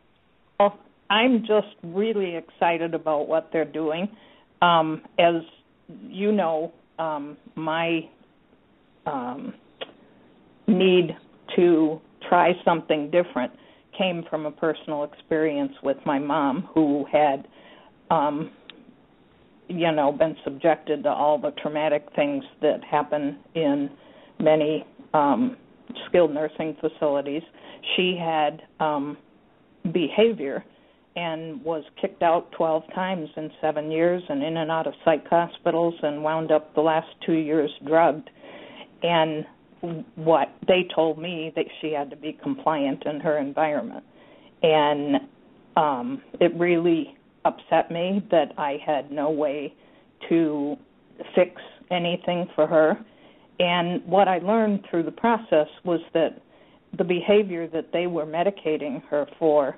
Well, I'm just really excited about what they're doing. um, as you know, um, my um, need to try something different came from a personal experience with my mom, who had, um, you know, been subjected to all the traumatic things that happen in many um, skilled nursing facilities. She had um, behavior and was kicked out 12 times in seven years and in and out of psych hospitals and wound up the last two years drugged. And what they told me that she had to be compliant in her environment. And um, it really upset me that I had no way to fix anything for her. And what I learned through the process was that the behavior that they were medicating her for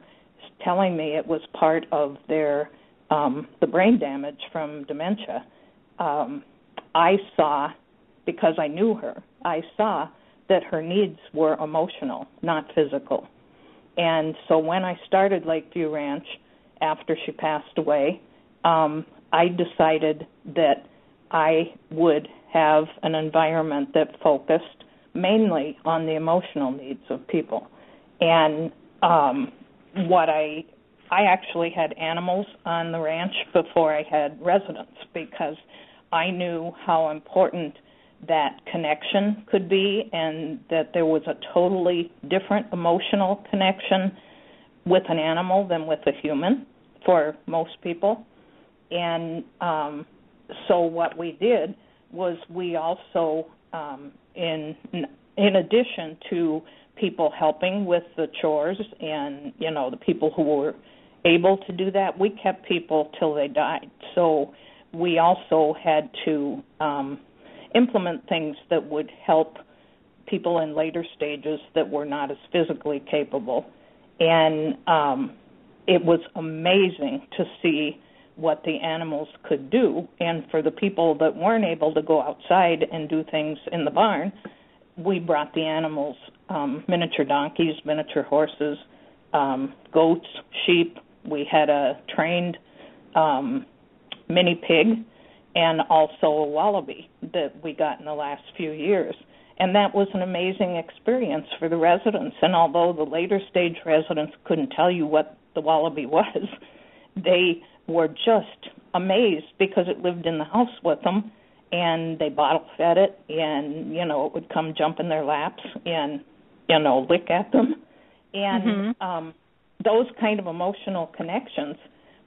telling me it was part of their um, the brain damage from dementia. Um, I saw because I knew her. I saw that her needs were emotional, not physical. And so when I started Lakeview Ranch after she passed away, um, I decided that I would have an environment that focused mainly on the emotional needs of people. And um, what I I actually had animals on the ranch before I had residents because I knew how important that connection could be and that there was a totally different emotional connection with an animal than with a human for most people. And um so what we did was we also um in in addition to people helping with the chores and you know the people who were able to do that we kept people till they died so we also had to um implement things that would help people in later stages that were not as physically capable. And um it was amazing to see what the animals could do. And for the people that weren't able to go outside and do things in the barn we brought the animals um, miniature donkeys, miniature horses, um, goats, sheep. We had a trained um, mini pig and also a wallaby that we got in the last few years. And that was an amazing experience for the residents. And although the later stage residents couldn't tell you what the wallaby was, they were just amazed because it lived in the house with them and they bottle fed it and you know it would come jump in their laps and you know lick at them and mm-hmm. um those kind of emotional connections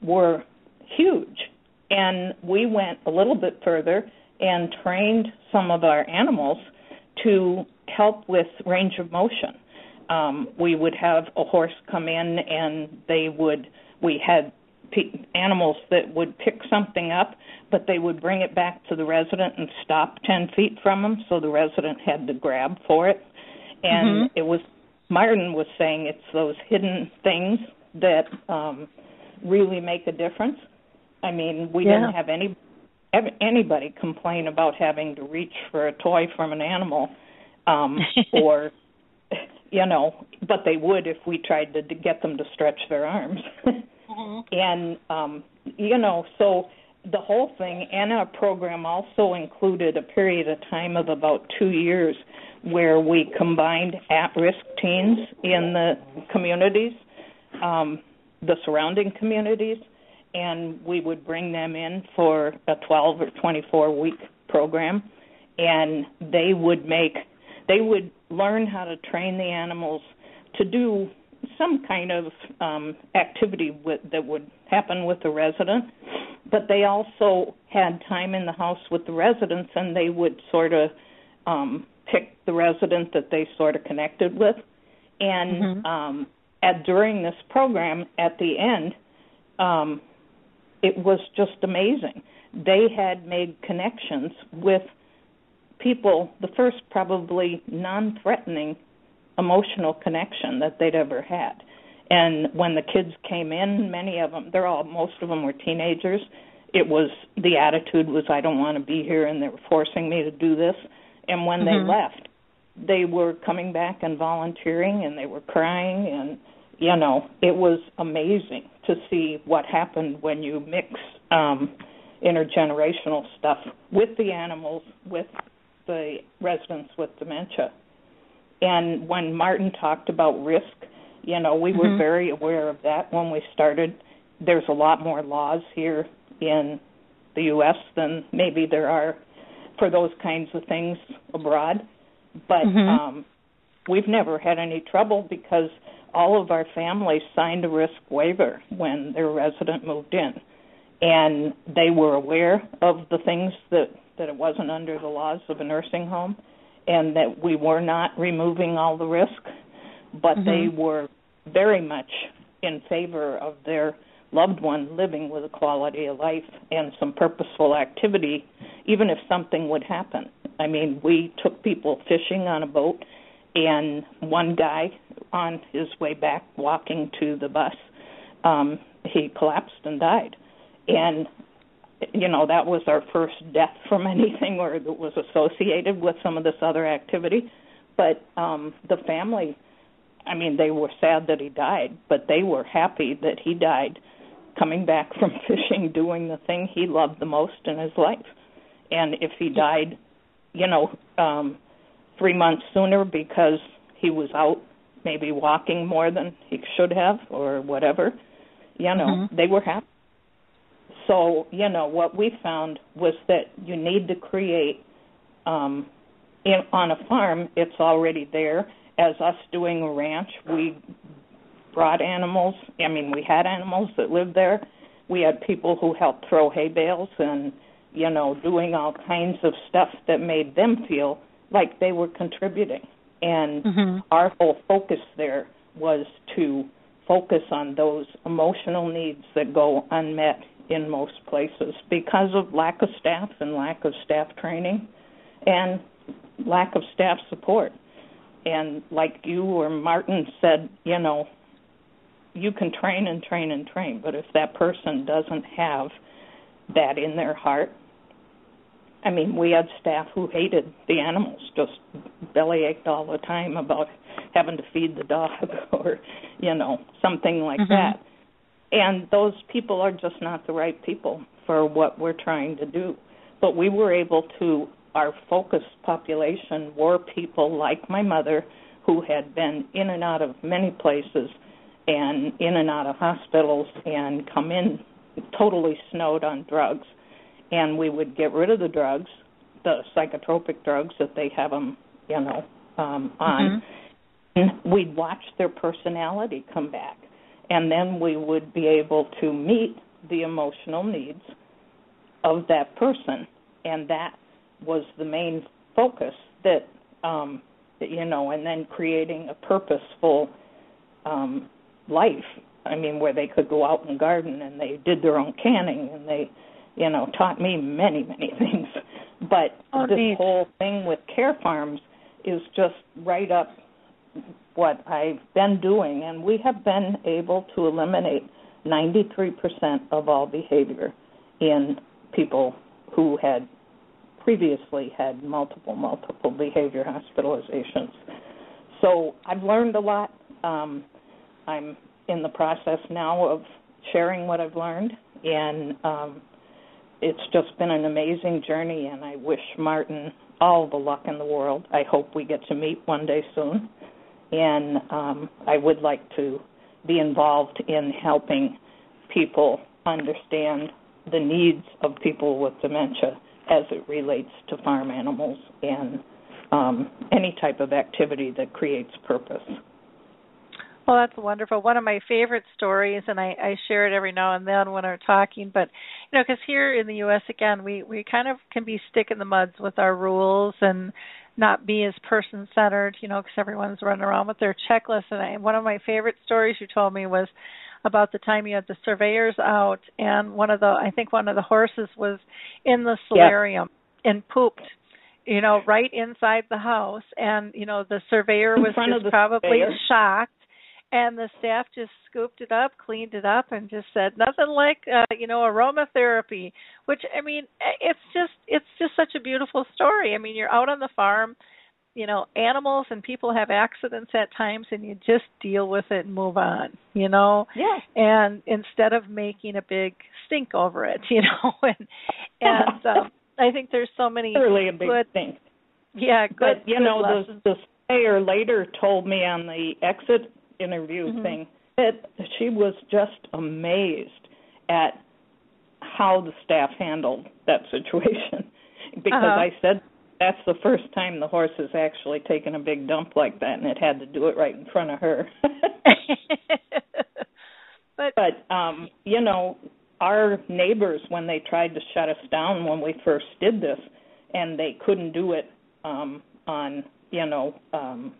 were huge and we went a little bit further and trained some of our animals to help with range of motion um we would have a horse come in and they would we had animals that would pick something up, but they would bring it back to the resident and stop 10 feet from them, so the resident had to grab for it. And mm-hmm. it was, Maarten was saying it's those hidden things that um really make a difference. I mean, we yeah. didn't have any anybody complain about having to reach for a toy from an animal um or you know, but they would if we tried to, to get them to stretch their arms. mm-hmm. And um, you know, so the whole thing and our program also included a period of time of about two years where we combined at-risk teens in the communities, um, the surrounding communities, and we would bring them in for a 12 or 24 week program, and they would make, they would learn how to train the animals to do some kind of um, activity with, that would happen with the resident, but they also had time in the house with the residents, and they would sort of um, pick the resident that they sort of connected with. And mm-hmm. um, at during this program, at the end, um, it was just amazing. They had made connections with people. The first probably non-threatening emotional connection that they'd ever had. And when the kids came in, many of them, they're all, most of them were teenagers. It was the attitude was, I don't want to be here, and they were forcing me to do this. And when mm-hmm. they left, they were coming back and volunteering, and they were crying, and you know, it was amazing to see what happened when you mix um intergenerational stuff with the animals, with the residents with dementia. And when Maarten talked about risk, you know, we were Mhm. very aware of that when we started. There's a lot more laws here in the U.S. than maybe there are for those kinds of things abroad. But Mhm. um, we've never had any trouble because all of our families signed a risk waiver when their resident moved in, and they were aware of the things that that it wasn't under the laws of a nursing home, and that we were not removing all the risk, but they Mhm. were very much in favor of their loved one living with a quality of life and some purposeful activity, even if something would happen. I mean, we took people fishing on a boat, and one guy on his way back walking to the bus, um, he collapsed and died. And you know that was our first death from anything or that was associated with some of this other activity but um the family i mean they were sad that he died but they were happy that he died coming back from fishing doing the thing he loved the most in his life and if he died you know um 3 months sooner because he was out maybe walking more than he should have or whatever you know Mhm. they were happy. So you know what we found was that you need to create um in, on a farm it's already there. As us doing a ranch we brought animals i mean we had animals that lived there. We had people who helped throw hay bales and you know doing all kinds of stuff that made them feel like they were contributing and Mhm. our whole focus there was to focus on those emotional needs that go unmet in most places because of lack of staff and lack of staff training and lack of staff support. And like you or Maarten said, you know, you can train and train and train, but if that person doesn't have that in their heart, I mean, we had staff who hated the animals, just belly ached all the time about having to feed the dog or, you know, something like Mhm. that. And those people are just not the right people for what we're trying to do. But we were able to, our focus population were people like my mother who had been in and out of many places and in and out of hospitals and come in totally snowed on drugs and we would get rid of the drugs, the psychotropic drugs that they have them, you know, um, on. And we'd watch their personality come back, and then we would be able to meet the emotional needs of that person, and that was the main focus. That um, you know, and then creating a purposeful um, life. I mean, where they could go out and garden, and they did their own canning, and they you know, taught me many, many things. But Oh, this neat. whole thing with care farms is just right up what I've been doing, and we have been able to eliminate 93% of all behavior in people who had previously had multiple, multiple behavior hospitalizations. So I've learned a lot. Um, I'm in the process now of sharing what I've learned, and um, it's just been an amazing journey, and I wish Maarten all the luck in the world. I hope we get to meet one day soon, and um, I would like to be involved in helping people understand the needs of people with dementia as it relates to farm animals and um, any type of activity that creates purpose. Well, that's wonderful. One of my favorite stories, and I, I share it every now and then when we're talking. But you know, because here in the U.S. again, we we kind of can be stick in the muds with our rules and not be as person centered. You know, because everyone's running around with their checklist. And I, one of my favorite stories you told me was about the time you had the surveyors out, and one of the I think one of the horses was in the solarium and pooped you know, right inside the house, and you know the surveyor was just probably surveyor. shocked, and the staff just scooped it up, cleaned it up, and just said nothing like uh, you know aromatherapy. Which I mean, eh, it's just it's just such a beautiful story. I mean, you're out on the farm, you know, animals and people have accidents at times, and you just deal with it and move on. You know, Yeah. and instead of making a big stink over it, you know, and and um, I think there's so many Clearly a big good, thing. yeah, good. But you good know, the lessons. the surveyor later told me on the exit interview Mhm. thing that she was just amazed at how the staff handled that situation because Uh-huh. I said that's the first time the horse has actually taken a big dump like that and it had to do it right in front of her. but but um you know our neighbors when they tried to shut us down when we first did this and they couldn't do it um on you know um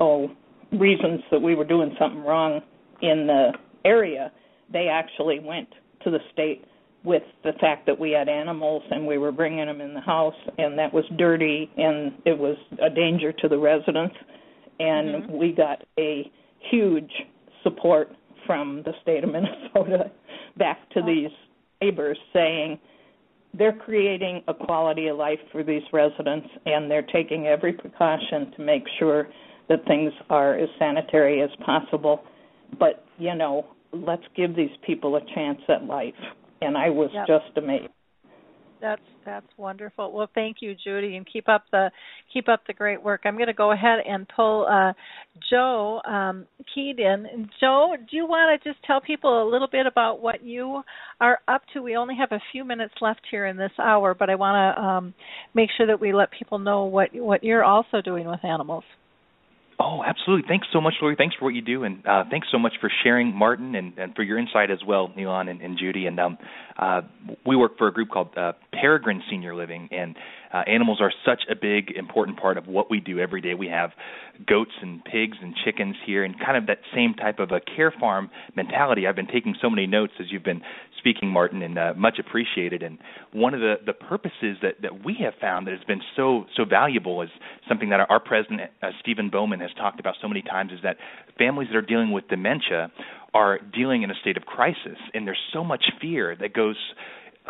oh reasons that we were doing something wrong in the area they actually went to the state with the fact that we had animals and we were bringing them in the house and that was dirty and it was a danger to the residents and Mhm. we got a huge support from the state of Minnesota back to Oh. these neighbors saying they're creating a quality of life for these residents and they're taking every precaution to make sure that things are as sanitary as possible but you know let's give these people a chance at life and i was Yep. just amazed That's that's wonderful. Well, thank you, Judy, and keep up the keep up the great work. I'm going to go ahead and pull uh, Joe um. And Joe, do you want to just tell people a little bit about what you are up to? We only have a few minutes left here in this hour, but I want to um, make sure that we let people know what what you're also doing with animals. Oh, absolutely. Thanks so much, Lori. Thanks for what you do, and uh, thanks so much for sharing, Maarten, and, and for your insight as well, Eilon and, and Judy. And um, uh, we work for a group called uh, Peregrine Senior Living, and uh, animals are such a big, important part of what we do every day. We have goats and pigs and chickens here, and kind of that same type of a care farm mentality. I've been taking so many notes as you've been speaking, Maarten, and uh, much appreciated. And one of the, the purposes that, that we have found that has been so so valuable is something that our, our president uh, Stephen Bowman has talked about so many times is that families that are dealing with dementia are dealing in a state of crisis, and there's so much fear that goes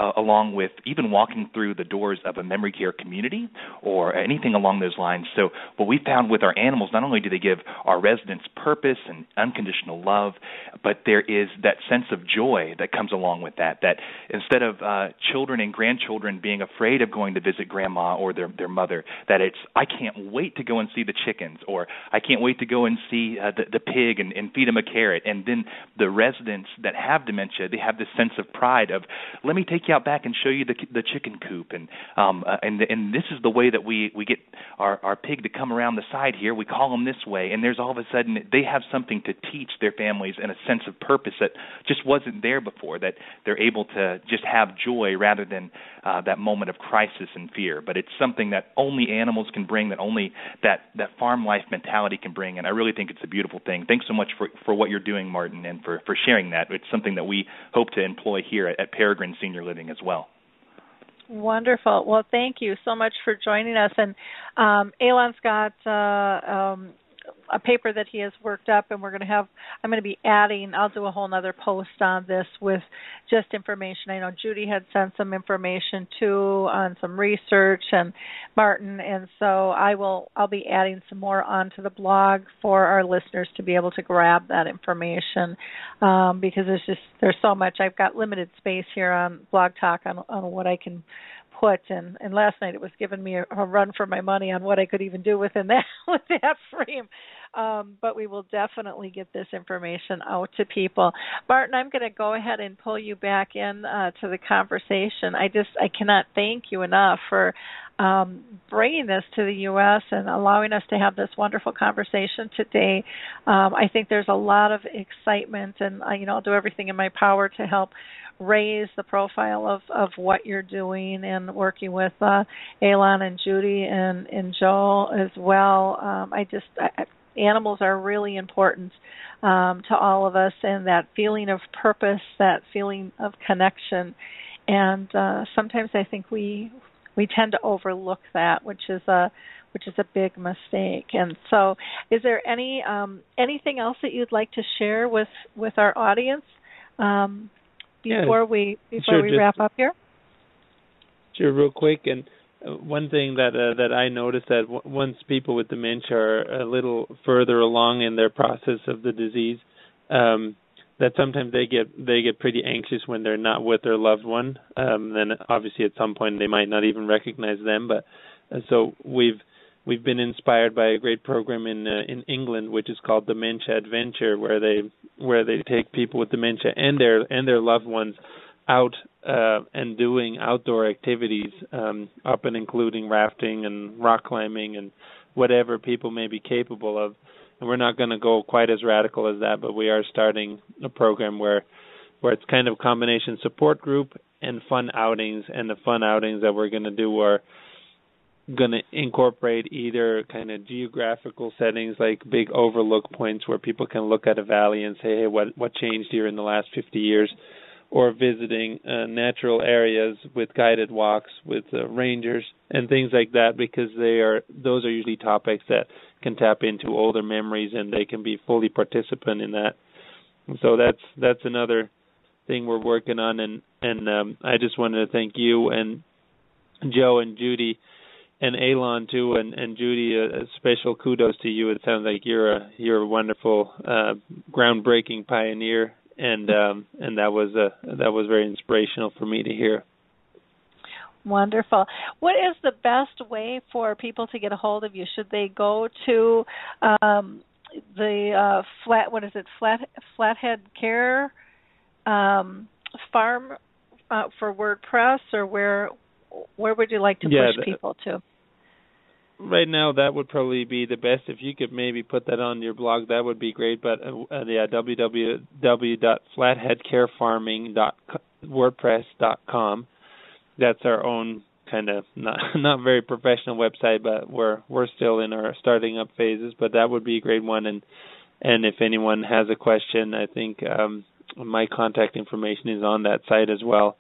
uh, along with even walking through the doors of a memory care community or anything along those lines. So, what we found with our animals, not only do they give our residents purpose and unconditional love, but there is that sense of joy that comes along with that. That instead of uh, children and grandchildren being afraid of going to visit grandma or their their mother, that it's I can't wait to go and see the chickens, or I can't wait to go and see uh, the the pig and, and feed him a carrot. And then the residents that have dementia, they have this sense of pride of let me take you out back and show you the the chicken coop, and um uh, and and this is the way that we we get our our pig to come around the side here. We call them this way, and there's all of a sudden they have something to teach their families and a sense of purpose that just wasn't there before. That they're able to just have joy rather than uh, that moment of crisis and fear. But it's something that only animals can bring, that only that that farm life mentality can bring, and I really think it's a beautiful thing. Thanks so much for for what you're doing, Maarten, and for for sharing that. It's something that we hope to employ here at, at Peregrine Senior Living as well. Wonderful. Well, thank you so much for joining us. And um, Eilon's got uh, um, a paper that he has worked up, and we're going to have. I'm going to be adding. I'll do a whole other post on this with just information. I know Judy had sent some information too on some research, and Maarten, and so I will. I'll be adding some more onto the blog for our listeners to be able to grab that information um, because there's just there's so much. I've got limited space here on Blog Talk on on what I can put and and last night it was giving me a, a run for my money on what I could even do within that with that frame um, but we will definitely get this information out to people Maarten I'm going to go ahead and pull you back in uh, to the conversation I just I cannot thank you enough for um, bringing this to the U.S. and allowing us to have this wonderful conversation today. Um, I think there's a lot of excitement, and uh, you know I'll do everything in my power to help raise the profile of of what you're doing and working with uh Eilon and Judy and and Joel as well. Um I just I, animals are really important um to all of us and that feeling of purpose, that feeling of connection. And uh sometimes I think we we tend to overlook that, which is a which is a big mistake. And so, is there any um, anything else that you'd like to share with with our audience um, Yeah, before we before sure, we just- wrap up here? Sure, real quick, and one thing that uh, that I noticed that w- once people with dementia are a little further along in their process of the disease, um, that sometimes they get they get pretty anxious when they're not with their loved one. Um, then obviously at some point they might not even recognize them. But uh, so we've we've been inspired by a great program in uh, in England which is called Dementia Adventure, where they where they take people with dementia and their and their loved ones out uh, and doing outdoor activities, um, up and including rafting and rock climbing and whatever people may be capable of. And we're not going to go quite as radical as that, but we are starting a program where where it's kind of combination support group and fun outings. And the fun outings that we're going to do are going to incorporate either kind of geographical settings like big overlook points where people can look at a valley and say, hey, what what changed here in the last 50 years? Or visiting uh, natural areas with guided walks with uh, rangers and things like that because they are those are usually topics that can tap into older memories and they can be fully participant in that. So that's that's another thing we're working on and and um, I just wanted to thank you and Joe and Judy and Eilon too and and Judy a, a special kudos to you it sounds like you're a you're a wonderful uh groundbreaking pioneer and um, and that was a that was very inspirational for me to hear. Wonderful. What is the best way for people to get a hold of you? Should they go to um, the uh, flat? What is it? Flat Flathead Care um, Farm uh, for WordPress, or where where would you like to yeah, push people to? Right now that would probably be the best. If you could maybe put that on your blog that would be great but uh, uh yeah www.flatheadcarefarming.wordpress.com that's our own kind of not not very professional website but we're we're still in our starting up phases but that would be a great one. And and if anyone has a question i think um my contact information is on that site as well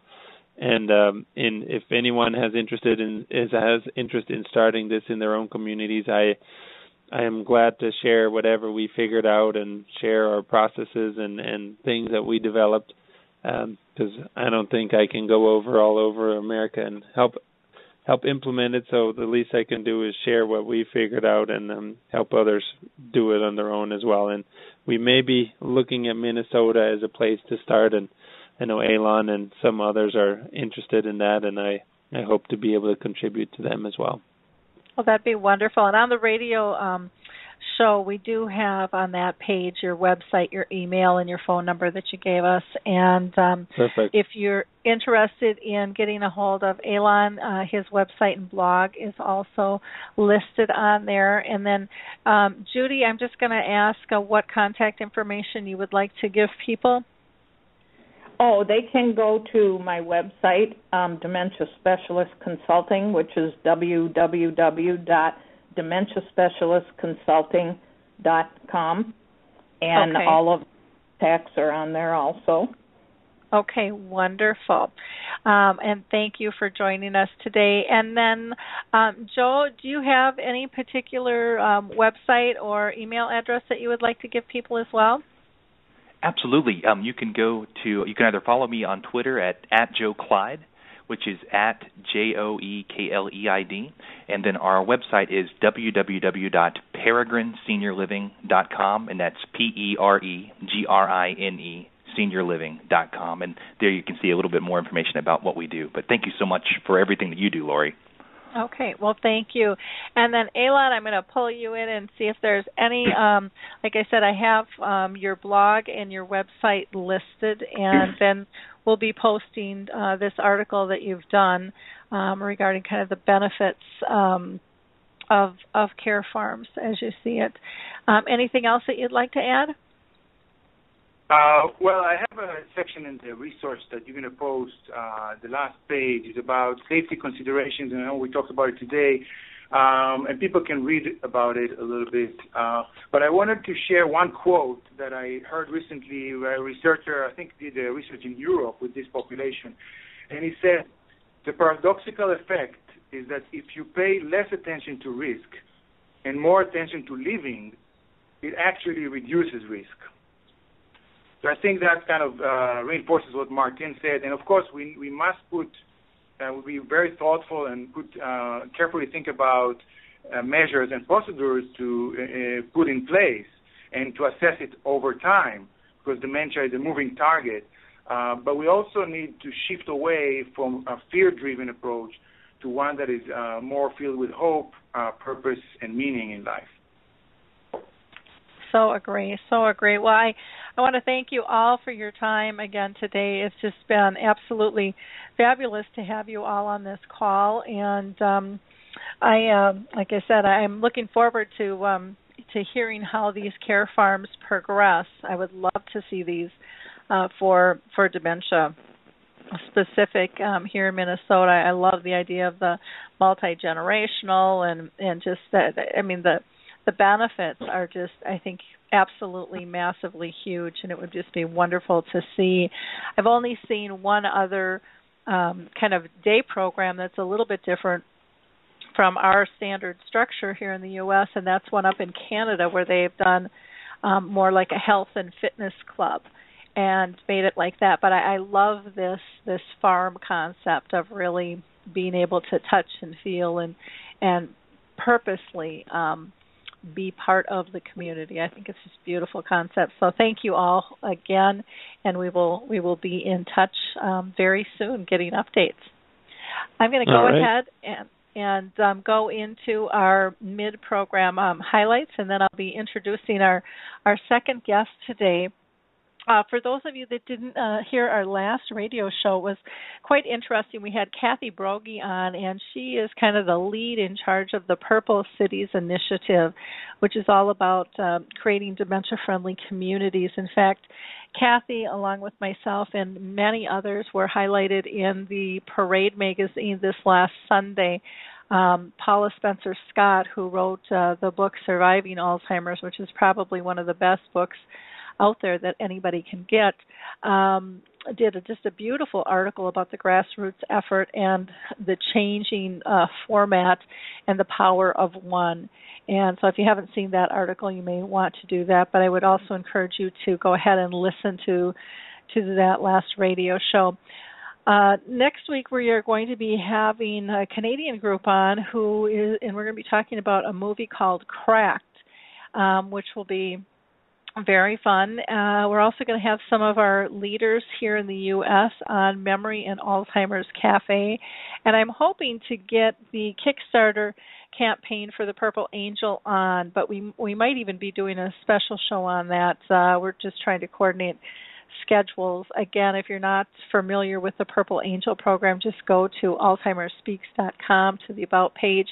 and um, in if anyone has interested in is has interest in starting this in their own communities, I I am glad to share whatever we figured out and share our processes and and things that we developed because um, I don't think I can go over all over America and help help implement it. So the least I can do is share what we figured out and um, help others do it on their own as well. And we may be looking at Minnesota as a place to start and I know Eilon and some others are interested in that, and I I hope to be able to contribute to them as well. Well, that'd be wonderful. And on the radio um, show, we do have on that page your website, your email, and your phone number that you gave us. And um, Perfect. if you're interested in getting a hold of Eilon, uh, his website and blog is also listed on there. And then, um, Judy, I'm just going to ask uh, what contact information you would like to give people. Oh, they can go to my website, um, Dementia Specialist Consulting, which is www.dementiaspecialistconsulting.com, and okay. all of the texts are on there also. Okay, wonderful. Um, and thank you for joining us today. And then, um, Joe, do you have any particular um, website or email address that you would like to give people as well? Absolutely. Um, you can go to you can either follow me on Twitter at at Joe Kleid, which is at J O E K L E I D, and then our website is www.peregrineseniorliving.com, and that's P E R E G R I N E seniorliving.com, and there you can see a little bit more information about what we do. But thank you so much for everything that you do, Lori. Okay, well, thank you. And then, Eilon, I'm going to pull you in and see if there's any. Um, like I said, I have um, your blog and your website listed, and then we'll be posting uh, this article that you've done um, regarding kind of the benefits um, of of care farms as you see it. Um, anything else that you'd like to add? Uh, well, I have a section in the resource that you're going to post. Uh, the last page is about safety considerations, and I know we talked about it today, um, and people can read about it a little bit. Uh, but I wanted to share one quote that I heard recently. Where a researcher, I think, did research in Europe with this population, and he said the paradoxical effect is that if you pay less attention to risk and more attention to living, it actually reduces risk. So I think that kind of uh, reinforces what Maarten said. And of course, we we must put uh, be very thoughtful and put uh, carefully think about uh, measures and procedures to uh, put in place and to assess it over time because dementia is a moving target. Uh, but we also need to shift away from a fear-driven approach to one that is uh, more filled with hope, uh, purpose, and meaning in life. So agree, so agree. Well, I, I want to thank you all for your time again today. It's just been absolutely fabulous to have you all on this call, and um, I, uh, like I said, I'm looking forward to um, to hearing how these care farms progress. I would love to see these uh, for for dementia specific um, here in Minnesota. I love the idea of the multi generational and and just that. I mean the the benefits are just I think absolutely massively huge, and it would just be wonderful to see. I've only seen one other um, kind of day program that's a little bit different from our standard structure here in the U.S., and that's one up in Canada where they've done um, more like a health and fitness club and made it like that. But I, I love this this farm concept of really being able to touch and feel and and purposely um, be part of the community. I think it's just a beautiful concept. So thank you all again, and we will we will be in touch um, very soon, getting updates. I'm going to go right. ahead and and um, go into our mid-program um, highlights, and then I'll be introducing our our second guest today. Uh, for those of you that didn't uh, hear our last radio show, it was quite interesting. We had Kathy Brogy on, and she is kind of the lead in charge of the Purple Cities Initiative, which is all about um, creating dementia friendly communities. In fact, Kathy, along with myself and many others, were highlighted in the Parade magazine this last Sunday. Um, Paula Spencer Scott, who wrote uh, the book Surviving Alzheimer's, which is probably one of the best books out there that anybody can get, um, did a, just a beautiful article about the grassroots effort and the changing uh, format and the power of one. And so, if you haven't seen that article, you may want to do that. But I would also encourage you to go ahead and listen to to that last radio show. Uh, next week we are going to be having a Canadian group on who is, and we're going to be talking about a movie called Cracked, um, which will be very fun. Uh, we're also going to have some of our leaders here in the U.S. on Memory and Alzheimer's Cafe, and I'm hoping to get the Kickstarter campaign for the Purple Angel on, but we we might even be doing a special show on that. Uh, we're just trying to coordinate schedules. Again, if you're not familiar with the Purple Angel program, just go to alzheimersspeaks.com to the About page.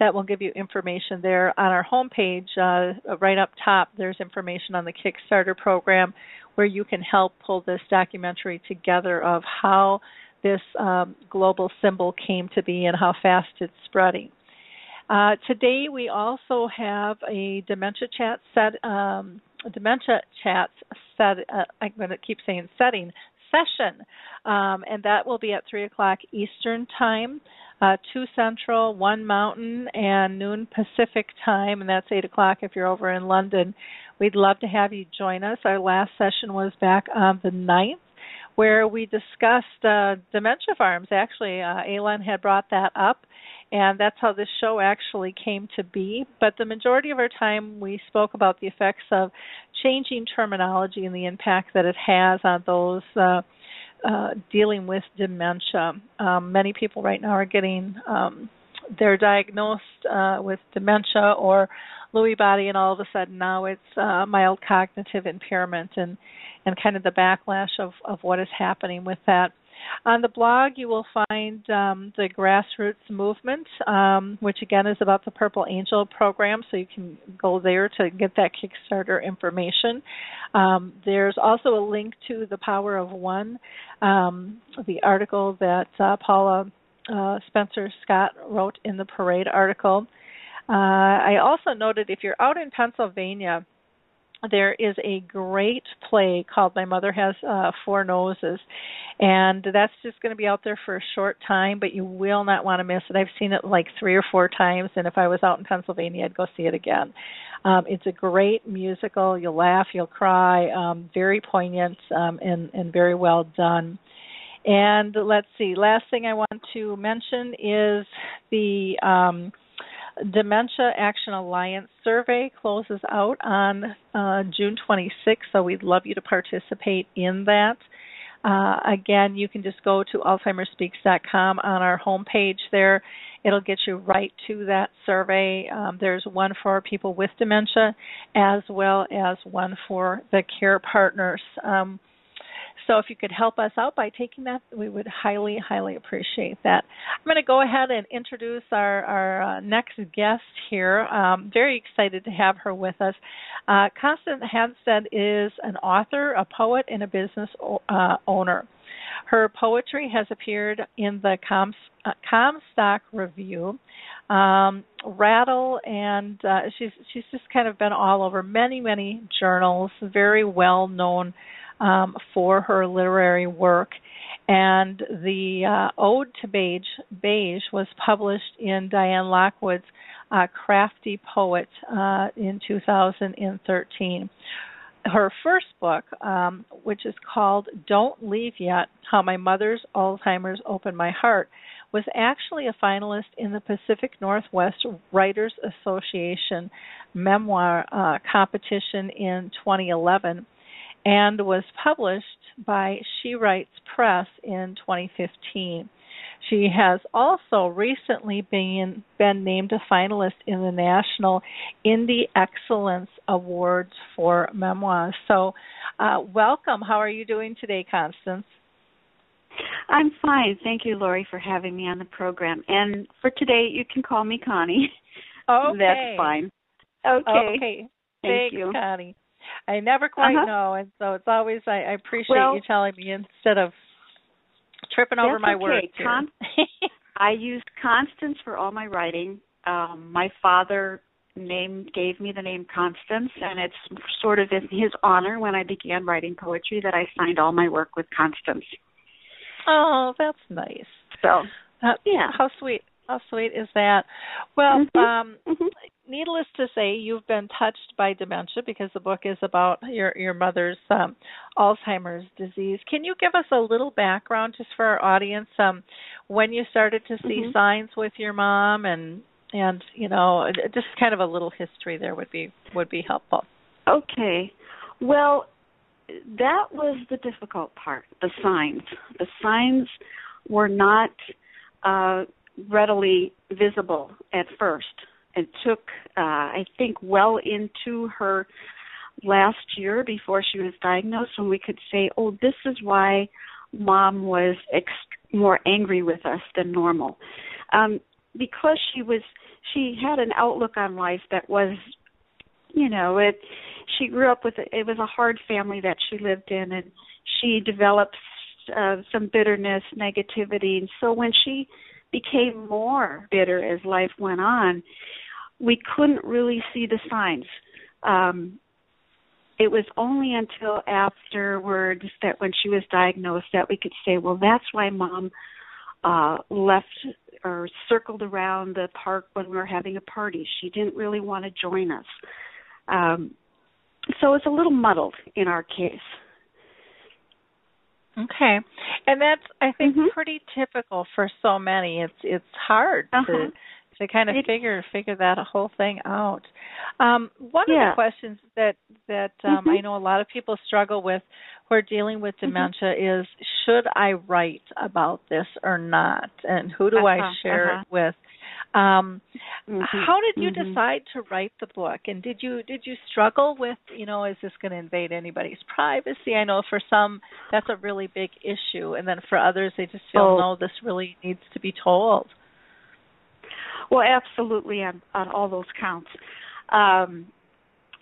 That will give you information there. On our homepage, uh, right up top, there's information on the Kickstarter program where you can help pull this documentary together of how this um, global symbol came to be and how fast it's spreading. Uh, today we also have a dementia chat set, um, dementia chat set. Uh, I'm going to keep saying setting session, um, and that will be at three o'clock Eastern time, uh, two Central, one Mountain, and noon Pacific time, and that's eight o'clock if you're over in London. We'd love to have you join us. Our last session was back on the 9th where we discussed uh, dementia farms. Actually, uh, Eilon had brought that up, and that's how this show actually came to be. But the majority of our time, we spoke about the effects of changing terminology and the impact that it has on those. Uh, uh, dealing with dementia. Um, many people right now are getting um, they're diagnosed uh, with dementia or Lewy body, and all of a sudden now it's uh, mild cognitive impairment, and and kind of the backlash of of what is happening with that. On the blog, you will find um, the grassroots movement, um, which again is about the Purple Angel program, so you can go there to get that Kickstarter information. Um, there's also a link to the Power of One, um, the article that uh, Paula uh, Spencer Scott wrote in the Parade article. Uh, I also noted if you're out in Pennsylvania, there is a great play called My Mother Has uh, Four Noses, and that's just going to be out there for a short time, but you will not want to miss it. I've seen it like three or four times, and if I was out in Pennsylvania, I'd go see it again. Um, it's a great musical. You'll laugh, you'll cry. Um, very poignant um, and and very well done. And let's see, last thing I want to mention is the um, Dementia Action Alliance survey closes out on uh, June 26th, so we'd love you to participate in that. Uh, again, you can just go to AlzheimersSpeaks.com on our homepage there. It'll get you right to that survey. Um, there's one for people with dementia as well as one for the care partners. Um, so if you could help us out by taking that, we would highly, highly appreciate that. I'm going to go ahead and introduce our, our uh, next guest here. Um, very excited to have her with us. Uh, Constance Hanstedt is an author, a poet, and a business uh, owner. Her poetry has appeared in the Com- uh, Comstock Review, um, Rattle, and uh, she's she's just kind of been all over many many journals. Very well known um, for her literary work. And the uh, Ode to Beige, Beige was published in Diane Lockward's uh, Crafty Poet uh, in 2013. Her first book, um, which is called Don't Leave Yet How My Mother's Alzheimer's Opened My Heart, was actually a finalist in the Pacific Northwest Writers Association memoir uh, competition in 2011 and was published by She Writes Press in 2015. She has also recently been been named a finalist in the National Indie Excellence Awards for memoirs. So, uh, welcome. How are you doing today, Constance? I'm fine. Thank you, Lori, for having me on the program. And for today, you can call me Connie. Okay. That's fine. Okay. Okay. Thank Thanks, you. Connie. I never quite Uh-huh. know, and so it's always I, I appreciate Well- you telling me instead of tripping over my okay. words. Con- I used Constance for all my writing. Um, my father name gave me the name Constance, and it's sort of in his honor when I began writing poetry that I signed all my work with Constance. oh, that's nice. So, Uh, Yeah. How sweet. How sweet is that? Well, Mhm. um, mhm. Needless to say, you've been touched by dementia because the book is about your your mother's um, Alzheimer's disease. Can you give us a little background just for our audience? Um, when you started to see Mhm. signs with your mom, and and you know, just kind of a little history there would be would be helpful. Okay. Well, that was the difficult part, the signs. The signs were not uh, readily visible at first. It took, uh, I think, well into her last year before she was diagnosed when we could say, oh, this is why mom was ex- more angry with us than normal. Um, because she was, she had an outlook on life that was you know it she grew up with it was a hard family that she lived in and she developed uh, some bitterness negativity and so when she became more bitter as life went on we couldn't really see the signs um it was only until afterwards that when she was diagnosed that we could say well that's why mom uh left or circled around the park when we were having a party she didn't really want to join us um, so it's a little muddled in our case. Okay, and that's I think Mhm. pretty typical for so many. It's it's hard Uh-huh. to to kind of It- figure figure that whole thing out. Um, one of the questions that that um, Mhm. I know a lot of people struggle with who are dealing with Mhm. dementia is should I write about this or not, and who do I Uh-huh, share uh-huh. it with? Um, Mhm, How did you mhm. decide to write the book? And did you did you struggle with you know is this going to invade anybody's privacy? I know for some that's a really big issue, and then for others they just feel Oh. no, this really needs to be told. Well, absolutely on on all those counts. Um,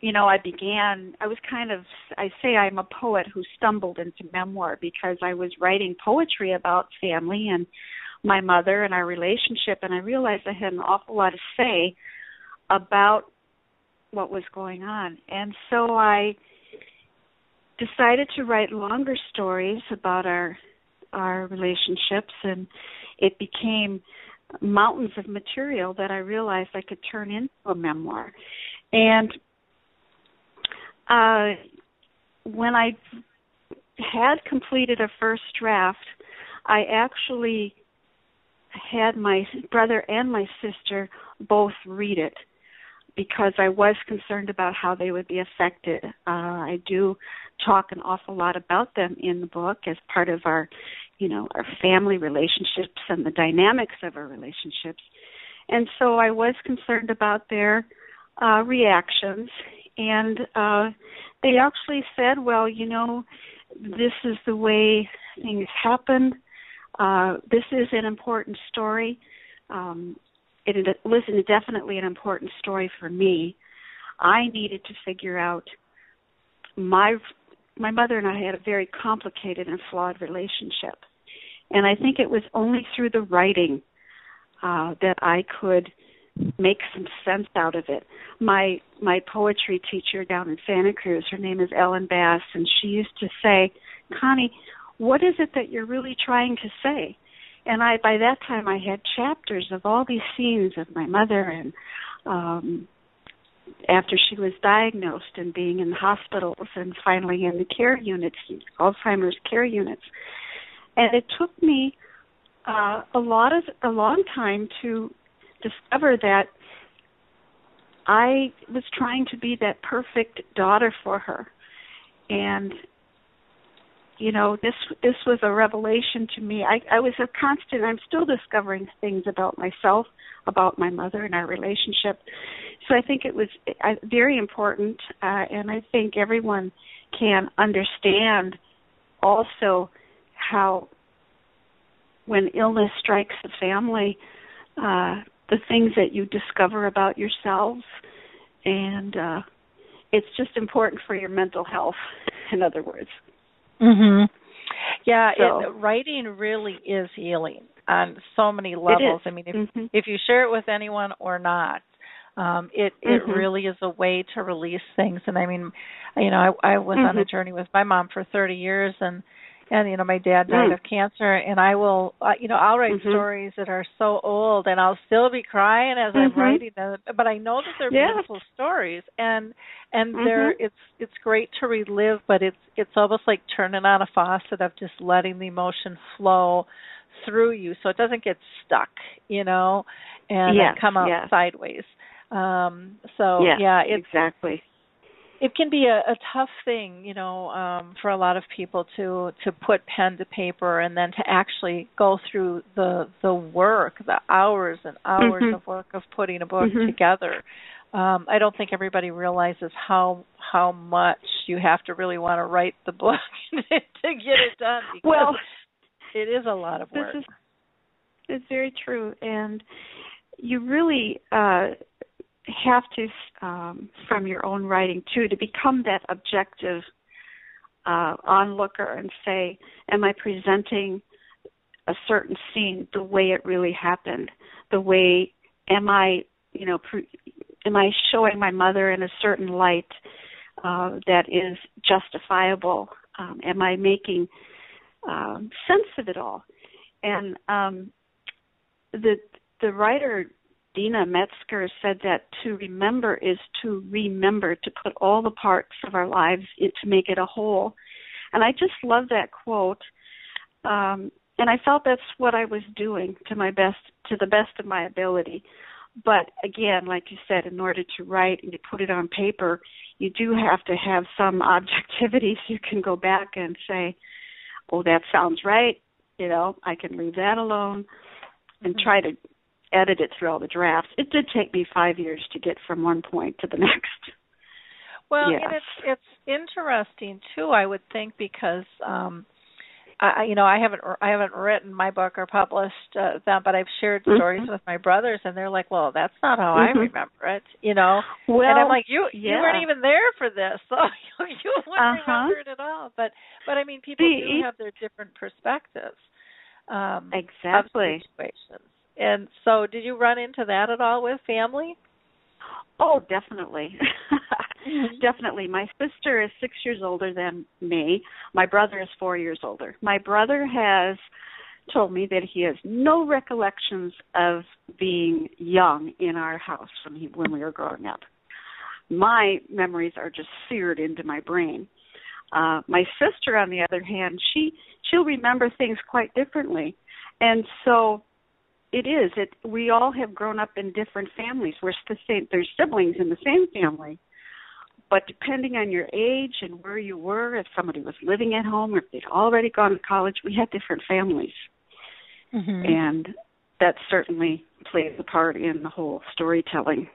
you know, I began. I was kind of. I say I'm a poet who stumbled into memoir because I was writing poetry about family and my mother and our relationship, and I realized I had an awful lot to say about what was going on, and so I decided to write longer stories about our our relationships, and it became mountains of material that I realized I could turn into a memoir. And uh, when I had completed a first draft, I actually had my brother and my sister both read it because I was concerned about how they would be affected. Uh, I do talk an awful lot about them in the book as part of our, you know, our family relationships and the dynamics of our relationships. And so I was concerned about their uh, reactions. And uh, they actually said, well, you know, this is the way things happen. Uh, this is an important story. Um, it was definitely an important story for me. I needed to figure out my my mother and I had a very complicated and flawed relationship, and I think it was only through the writing uh, that I could make some sense out of it. My my poetry teacher down in Santa Cruz, her name is Ellen Bass, and she used to say, "Connie, what is it that you're really trying to say?" And I by that time I had chapters of all these scenes of my mother and um after she was diagnosed and being in hospitals and finally in the care units, Alzheimer's care units. And it took me uh a lot of a long time to discover that I was trying to be that perfect daughter for her. And you know this this was a revelation to me. I i was a constant i'm still discovering things about myself about my mother and our relationship. So i think it was uh, very important uh and i think everyone can understand also how when illness strikes the family uh the things that you discover about yourselves and uh it's just important for your mental health in other words Mhm. Yeah, So- it, writing really is healing on so many levels. I mean, if Mhm. if you share it with anyone or not, um, it it Mhm. really is a way to release things. And I mean, you know, I I was on a Mhm. journey with my mom for 30 years, and and you know, my dad died Mm. of cancer, and I will, uh, you know, I'll write Mhm. stories that are so old, and I'll still be crying as I'm Mhm. writing them, but I know that they're Yeah. beautiful stories, and and Mhm. they're it's it's great to relive, but it's it's almost like turning on a faucet of just letting the emotion flow through you, so it doesn't get stuck, you know, and Yes, come out yes. sideways. Um, so yes, yeah, it's exactly it can be a, a tough thing, you know, um, for a lot of people to to put pen to paper and then to actually go through the the work, the hours and hours Mhm. of work of putting a book Mhm. together. Um, I don't think everybody realizes how how much you have to really want to write the book to get it done because well it is a lot of work. this is it's very true and you really uh have to um from your own writing too to become that objective uh onlooker and say am i presenting a certain scene the way it really happened? The way am i you know pre- am i showing my mother in a certain light uh that is justifiable? Um am i making um sense of it all? And um the the writer Deena Metzger said that to remember is to remember to put all the parts of our lives in, to make it a whole. And I just love that quote. Um and I felt that's what I was doing to my best to the best of my ability. But again like you said in order to write and to put it on paper you do have to have some objectivity. So you can go back and say oh that sounds right. You know I can leave that alone and try to edit it through all the drafts. It did take me five years to get from one point to the next. Well, Yes. and it's it's interesting too. I would think because um, I you know I haven't I haven't written my book or published uh, them, but I've shared Mhm. stories with my brothers, and they're like, "Well, that's not how I Mhm. remember it," you know. Well, and I'm like, "You you yeah. weren't even there for this, so you, you wouldn't Uh-huh. remember it at all." But but I mean, people do have their different perspectives um, exactly. of situations. And so, did you run into that at all with family? Oh, definitely. definitely. My sister is six years older than me. My brother is four years older. My brother has told me that he has no recollections of being young in our house when he when we were growing up. My memories are just seared into my brain. Uh, my sister, on the other hand, she she'll remember things quite differently, and so it is. It we all have grown up in different families. We're the same. There's siblings in the same family, but depending on your age and where you were, if somebody was living at home or if they'd already gone to college, we had different families, Mhm. and that certainly plays a part in the whole storytelling.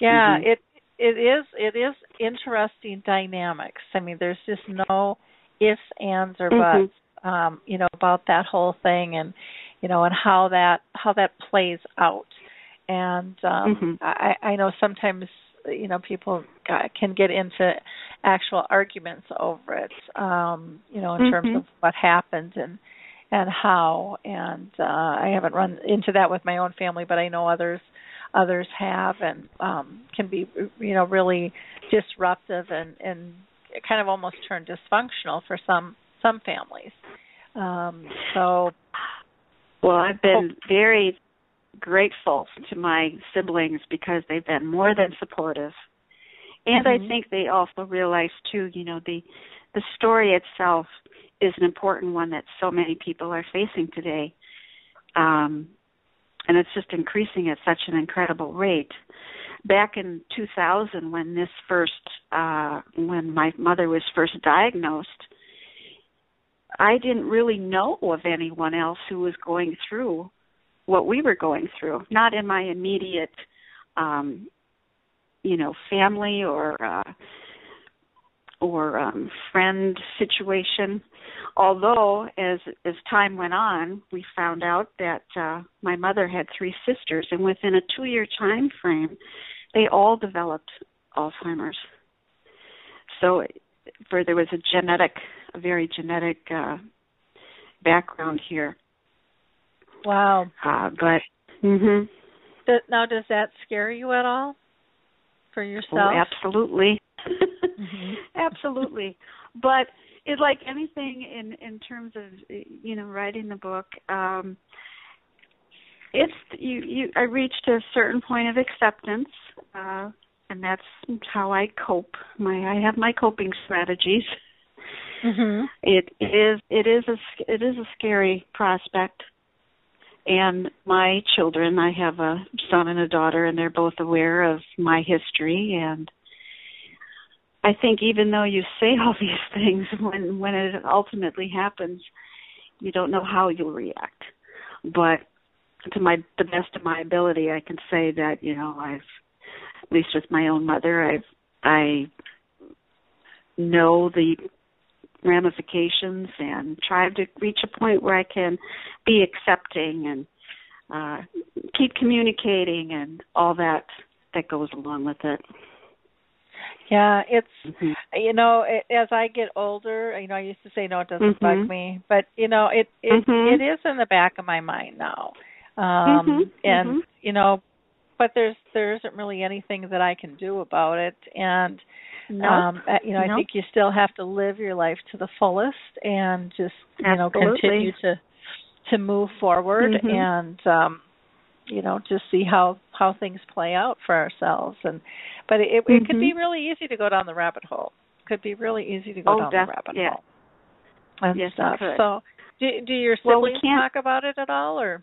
Yeah, Mhm. it it is it is interesting dynamics. I mean, there's just no ifs, ands, or Mhm. buts. Um, you know about that whole thing, and you know, and how that how that plays out. And um, Mhm. I I know sometimes you know people can get into actual arguments over it. Um, you know, in terms Mhm. of what happened and and how. And uh, I haven't run into that with my own family, but I know others others have and um can be you know really disruptive and and kind of almost turn dysfunctional for some some families um so Well, I've been very grateful to my siblings because they've been more than supportive. And I Mhm. think they also realize too, you know, the the story itself is an important one that so many people are facing today. Um and it's just increasing at such an incredible rate. Back in 2000 when this first uh when my mother was first diagnosed, I didn't really know of anyone else who was going through what we were going through. Not in my immediate, um, you know, family or uh, or um, friend situation. Although, as as time went on, we found out that uh, my mother had three sisters, and within a two-year time frame, they all developed Alzheimer's. So, for there was a genetic, a very genetic uh, background here. wow Uh, but mhm. Now does that scare you at all for Oh, yourself absolutely. Mhm. absolutely. But it's like anything in in terms of you know writing the book. Um, it's you you I reached a certain point of acceptance, uh, and that's how I cope. My I have my coping strategies. Mhm. It is it is a it is a scary prospect. And my children, I have a son and a daughter, and they're both aware of my history. And I think even though you say all these things, when when it ultimately happens, you don't know how you'll react. But to my the best of my ability, I can say that you know I've at least with my own mother, I've I know the ramifications and try to reach a point where I can be accepting and uh keep communicating and all that that goes along with it. yeah it's Mm-hmm. you know it, as i get older you know i used to say no it doesn't Mhm. bug me but you know it it Mhm. it is in the back of my mind now um Mhm, and mhm. you know but there's there isn't really anything that i can do about it and Nope. um uh, you know i think you still have to live your life to the fullest and just you know continue to to move forward Mhm. and um you know just see how how things play out for ourselves and but it it, it could be Mhm. really easy to go down the rabbit hole could be really easy to go Oh, down def- the rabbit yeah. hole and Yes, stuff so do do your Well, we siblings talk about it at all or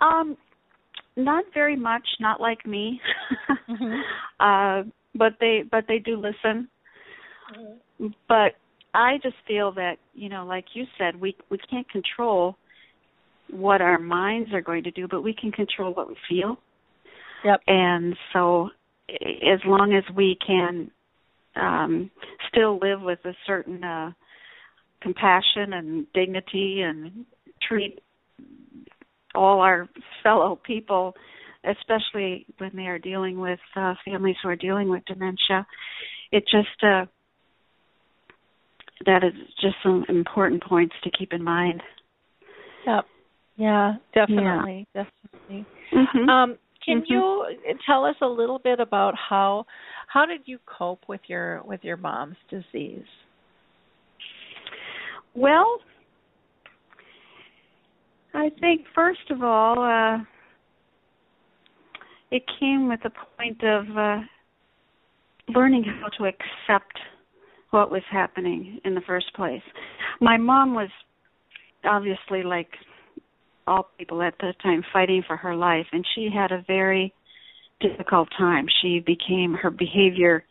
Um, not very much. Not like me. Mhm. uh, but they but they do listen. But I just feel that you know, like you said, we we can't control what our minds are going to do, but we can control what we feel. Yep. And so, as long as we can um, still live with a certain uh, compassion and dignity and treat all our fellow people, especially when they are dealing with uh, families who are dealing with dementia, it just uh, that is just some important points to keep in mind. yep yeah definitely definitely Mm-hmm. Um, can Mhm. you tell us a little bit about how how did you cope with your with your mom's disease? Well, I think first of all, uh, it came with a point of uh, learning how to accept what was happening in the first place. My mom was obviously like all people at the time fighting for her life and she had a very difficult time. She became her behavior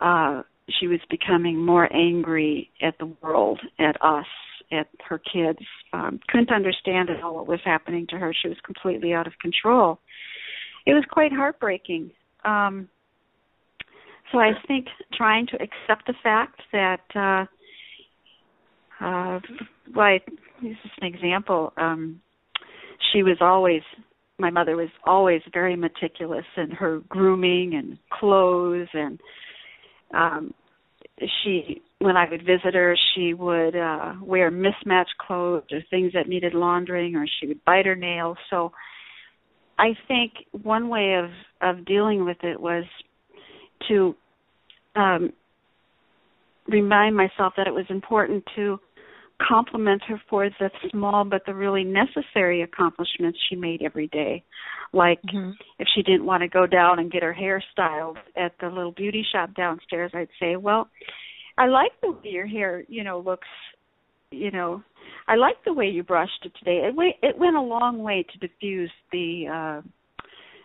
uh she was becoming more angry at the world, at us, at her kids. Um couldn't understand at all what was happening to her. She was completely out of control. It was quite heartbreaking. Um so I think trying to accept the fact that uh uh like this is an example um she was always my mother was always very meticulous in her grooming and clothes and um she when I would visit her she would uh wear mismatched clothes or things that needed laundering or she would bite her nails so I think one way of of dealing with it was to um remind myself that it was important to compliment her for the small but the really necessary accomplishments she made every day. Like Mhm. if she didn't want to go down and get her hair styled at the little beauty shop downstairs, I'd say, "Well, I like the way your hair, you know, looks, you know, I like the way you brushed it today." It went it went a long way to diffuse the uh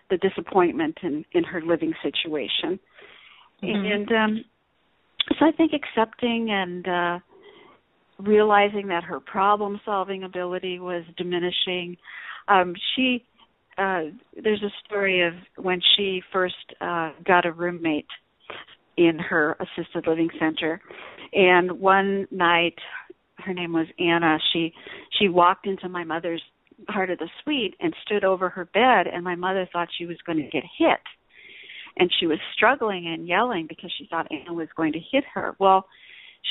the disappointment in in her living situation. Mhm. And um so I think accepting and uh realizing that her problem solving ability was diminishing um she uh there's a story of when she first uh got a roommate in her assisted living center and one night her name was Anna. She she walked into my mother's part of the suite and stood over her bed and my mother thought she was going to get hit. And she was struggling and yelling because she thought Anna was going to hit her. Well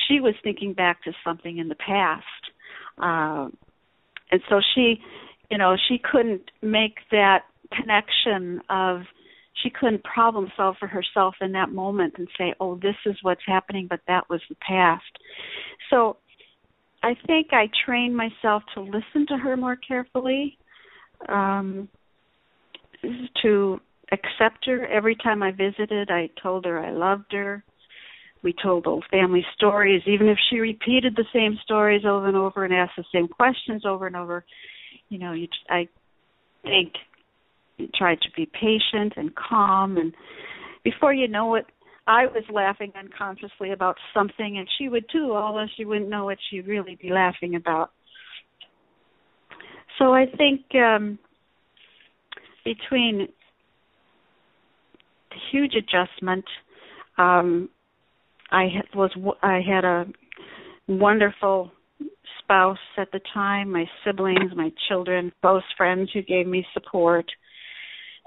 she was thinking back to something in the past. Um and so she you know she couldn't make that connection of she couldn't problem solve for herself in that moment and say oh this is what's happening but that was the past. So i think i trained myself to listen to her more carefully um to accept her every time i visited i told her i loved her we told old family stories, even if she repeated the same stories over and over and asked the same questions over and over. You know, you, I think you tried to be patient and calm, and before you know it, I was laughing unconsciously about something, and she would too, although she wouldn't know what she'd really be laughing about. So I think um, between huge adjustment. Um, I was I had a wonderful spouse at the time, my siblings, my children, close friends who gave me support.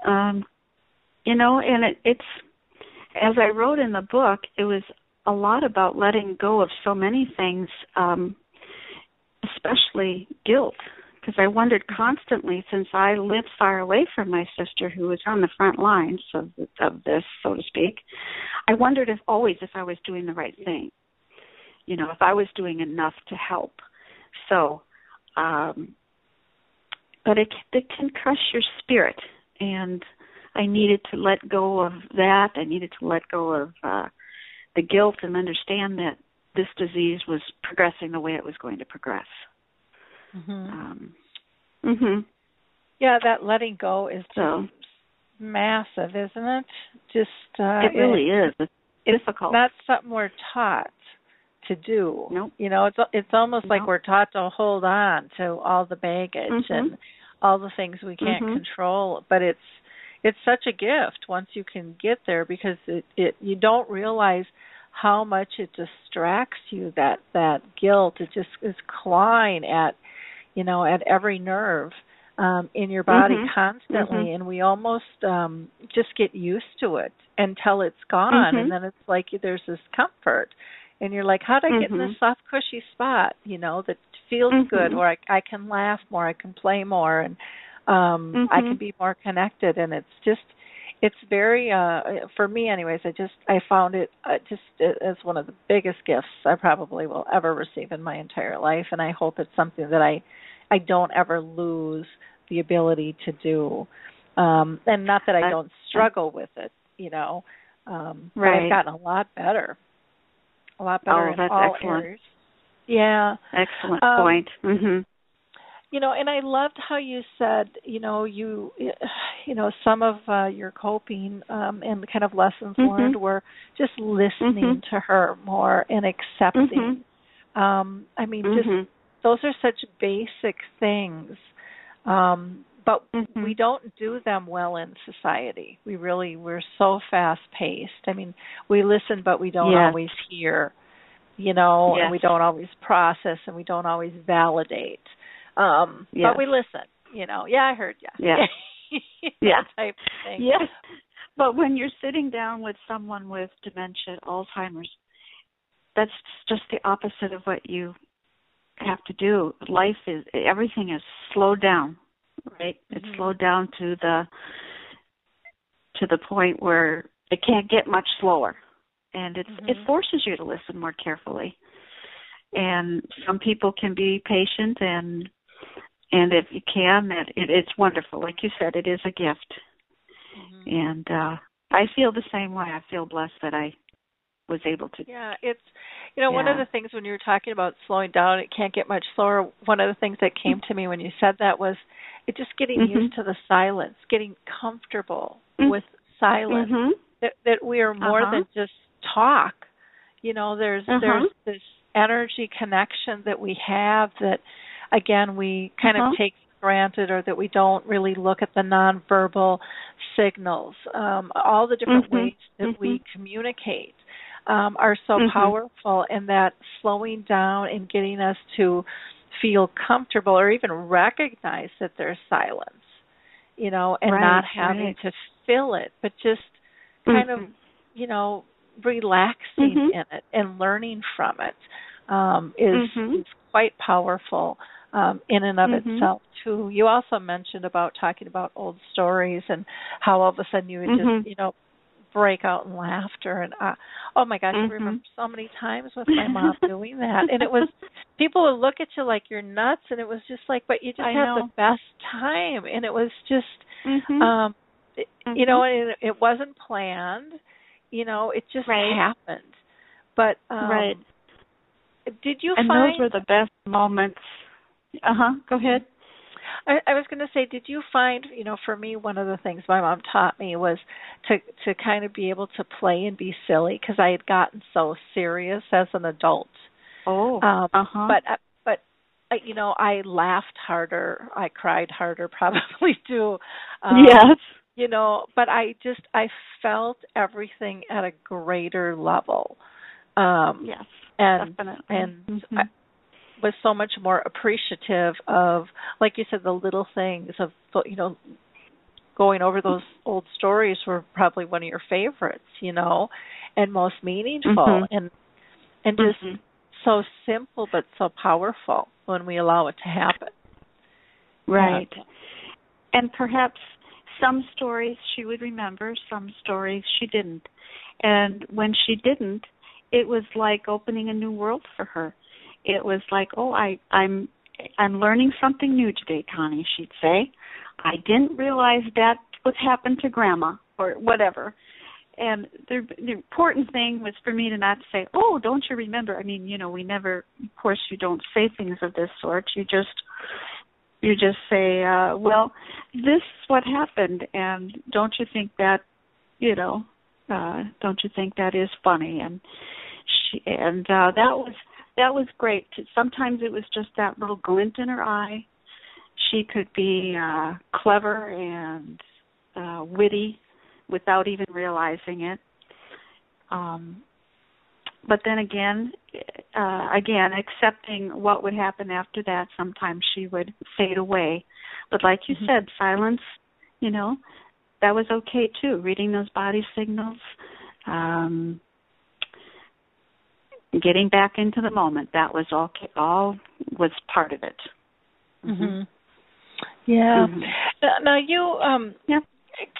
Um, you know, and it, it's as I wrote in the book, it was a lot about letting go of so many things, um, especially guilt, because I wondered constantly since I lived far away from my sister who was on the front lines of of this, so to speak. I wondered if always if I was doing the right thing. You know, if I was doing enough to help. So, um but it it can crush your spirit and I needed to let go of that. I needed to let go of uh the guilt and understand that this disease was progressing the way it was going to progress. Mhm. Um, mhm. Yeah, that letting go is just So massive, isn't it? Just uh it really is. It's it's difficult. not something we're taught to do. Nope. You know, it's it's almost like we're taught to hold on to all the baggage Mhm. and all the things we can't Mhm. control, but it's it's such a gift once you can get there because it it you don't realize how much it distracts you that that guilt it just is clawing at you know at every nerve um in your body Mhm. constantly Mhm. and we almost um just get used to it until it's gone Mhm. and then it's like there's this comfort and you're like how do I get in this soft cushy spot you know that feels good where I I can laugh more I can play more and um I Mhm. can be more connected and it's just it's very uh for me anyways I just I found it uh, just as one of the biggest gifts I probably will ever receive in my entire life and I hope it's something that I I don't ever lose the ability to do um and not that I Uh, don't struggle with it you know um Right. I've gotten a lot better a lot better Oh, in all excellent. areas. Yeah. Excellent Um, point. Mhm. You know and i loved how you said you know you you know some of uh your coping um and kind of lessons Mhm. learned were just listening Mhm. to her more and accepting um i mean just Mhm. those are such basic things um but Mhm. we don't do them well in society we really we're so fast paced i mean we listen but we don't Yes. always hear you know Yes. and we don't always process and we don't always validate um Yes. but we listen you know yeah i heard you Yeah. Yeah. type of thing Yes. But when you're sitting down with someone with dementia, Alzheimer's, that's just the opposite of what you have to do. Life is everything is slowed down, right? It's Mhm. slowed down to the to the point where it can't get much slower. And it's it Mhm. forces you to listen more carefully. And some people can be patient and and if you can that it, it's wonderful. Like you said, it is a gift Mhm. and uh I feel the same way. I feel blessed that I was able to. Yeah, it's you know one of the things when you were talking about slowing down, it can't get much slower. One of the things that came to me when you said that was it just getting Mhm. used to the silence, getting comfortable Mm. with silence. Mhm. That that we are more Uh-huh. than just talk. You know, there's Uh-huh. there's this energy connection that we have that again we kind Uh-huh. of take for granted or that we don't really look at the nonverbal signals. Um all the different Mhm. ways that we communicate um, are so Mhm. powerful and that slowing down and getting us to feel comfortable or even recognize that there's silence you know and Right, not having right. to fill it but just kind of Mhm. you know relaxing Mhm. in it and learning from it um, is, Mhm. is quite powerful um, in and of Mhm. itself too. You also mentioned about talking about old stories and how all of a sudden you would Mhm. just you know break out in laughter and uh, oh my gosh, I Mhm. remember so many times with my mom doing that, and it was people would look at you like you're nuts, and it was just like, but you just I had know. the best time, and it was just Mhm. um it, you know Mhm. it, it wasn't planned you know it just Right. happened but um Right. did you and find those were the best moments. Uh huh. Go ahead. I, I was going to say did you find you know for me one of the things my mom taught me was to to kind of be able to play and be silly because I had gotten so serious as an adult Oh. um uh huh. but uh, but uh, you know I laughed harder I cried harder probably too um, yes. you know but i just i felt everything at a greater level um Yes. and definitely. and Mhm. Was so much more appreciative of like you said the little things of you know going over those old stories were probably one of your favorites you know and most meaningful Mhm. and and just Mhm. so simple but so powerful when we allow it to happen Right. And perhaps some stories she would remember, some stories she didn't. And when she didn't, it was like opening a new world for her. It was like, "Oh, I I'm I'm learning something new today, Connie," she'd say. "I didn't realize that was happened to grandma or whatever." And the the important thing was for me to not say, "Oh, don't you remember?" I mean, you know, we never of course you don't say things of this sort. You just you just say, uh, well, this is what happened, and don't you think that, you know, uh, don't you think that is funny? And she, and uh, that was that was great. Sometimes it was just that little glint in her eye. She could be uh, clever and uh, witty without even realizing it. Um, but then again, uh, again, accepting what would happen after that, sometimes she would fade away. But like you Mhm. said, silence, you know, that was okay too. Reading those body signals, um, getting back into the moment, that was all. All was part of it. Mhm. Yeah. Mhm. Now, now you um Yep.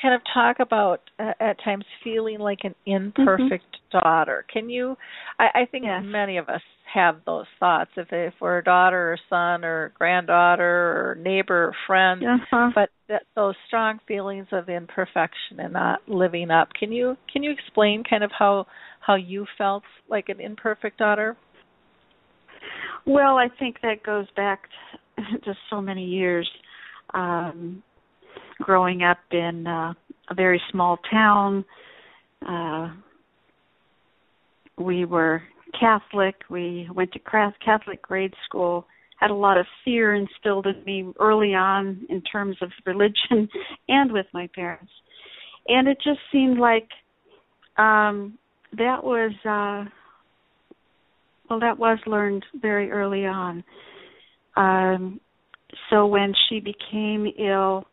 Kind of talk about uh, at times feeling like an imperfect daughter. Can you I, I think Yes. many of us have those thoughts if if we're a daughter or son or granddaughter or neighbor or friend Uh-huh. but that, those strong feelings of imperfection and not living up can you can you explain kind of how how you felt like an imperfect daughter Well, I think that goes back to just so many years. Um, growing up in uh, a very small town, uh, we were Catholic. We went to Catholic grade school. Had a lot of fear instilled in me early on in terms of religion and with my parents, and it just seemed like um, that was. Uh, well, that was learned very early on. Um, so when she became ill,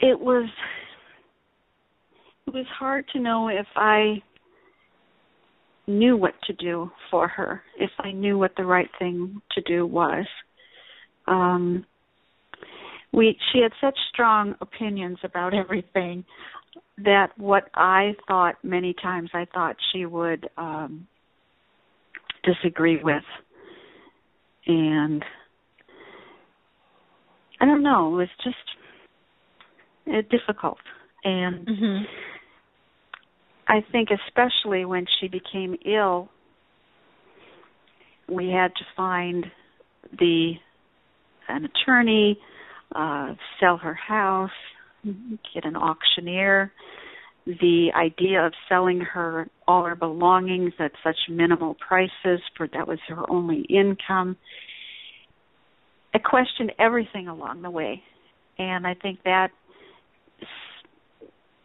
it was it was hard to know if I knew what to do for her, if I knew what the right thing to do was. Um, we she had such strong opinions about everything that what I thought many times I thought she would um disagree with and I don't know, it was just difficult and mhm I think especially when she became ill we had to find the an attorney, uh sell her house, get an auctioneer. The idea of selling her all her belongings at such minimal prices for that was her only income. I questioned everything along the way. And I think that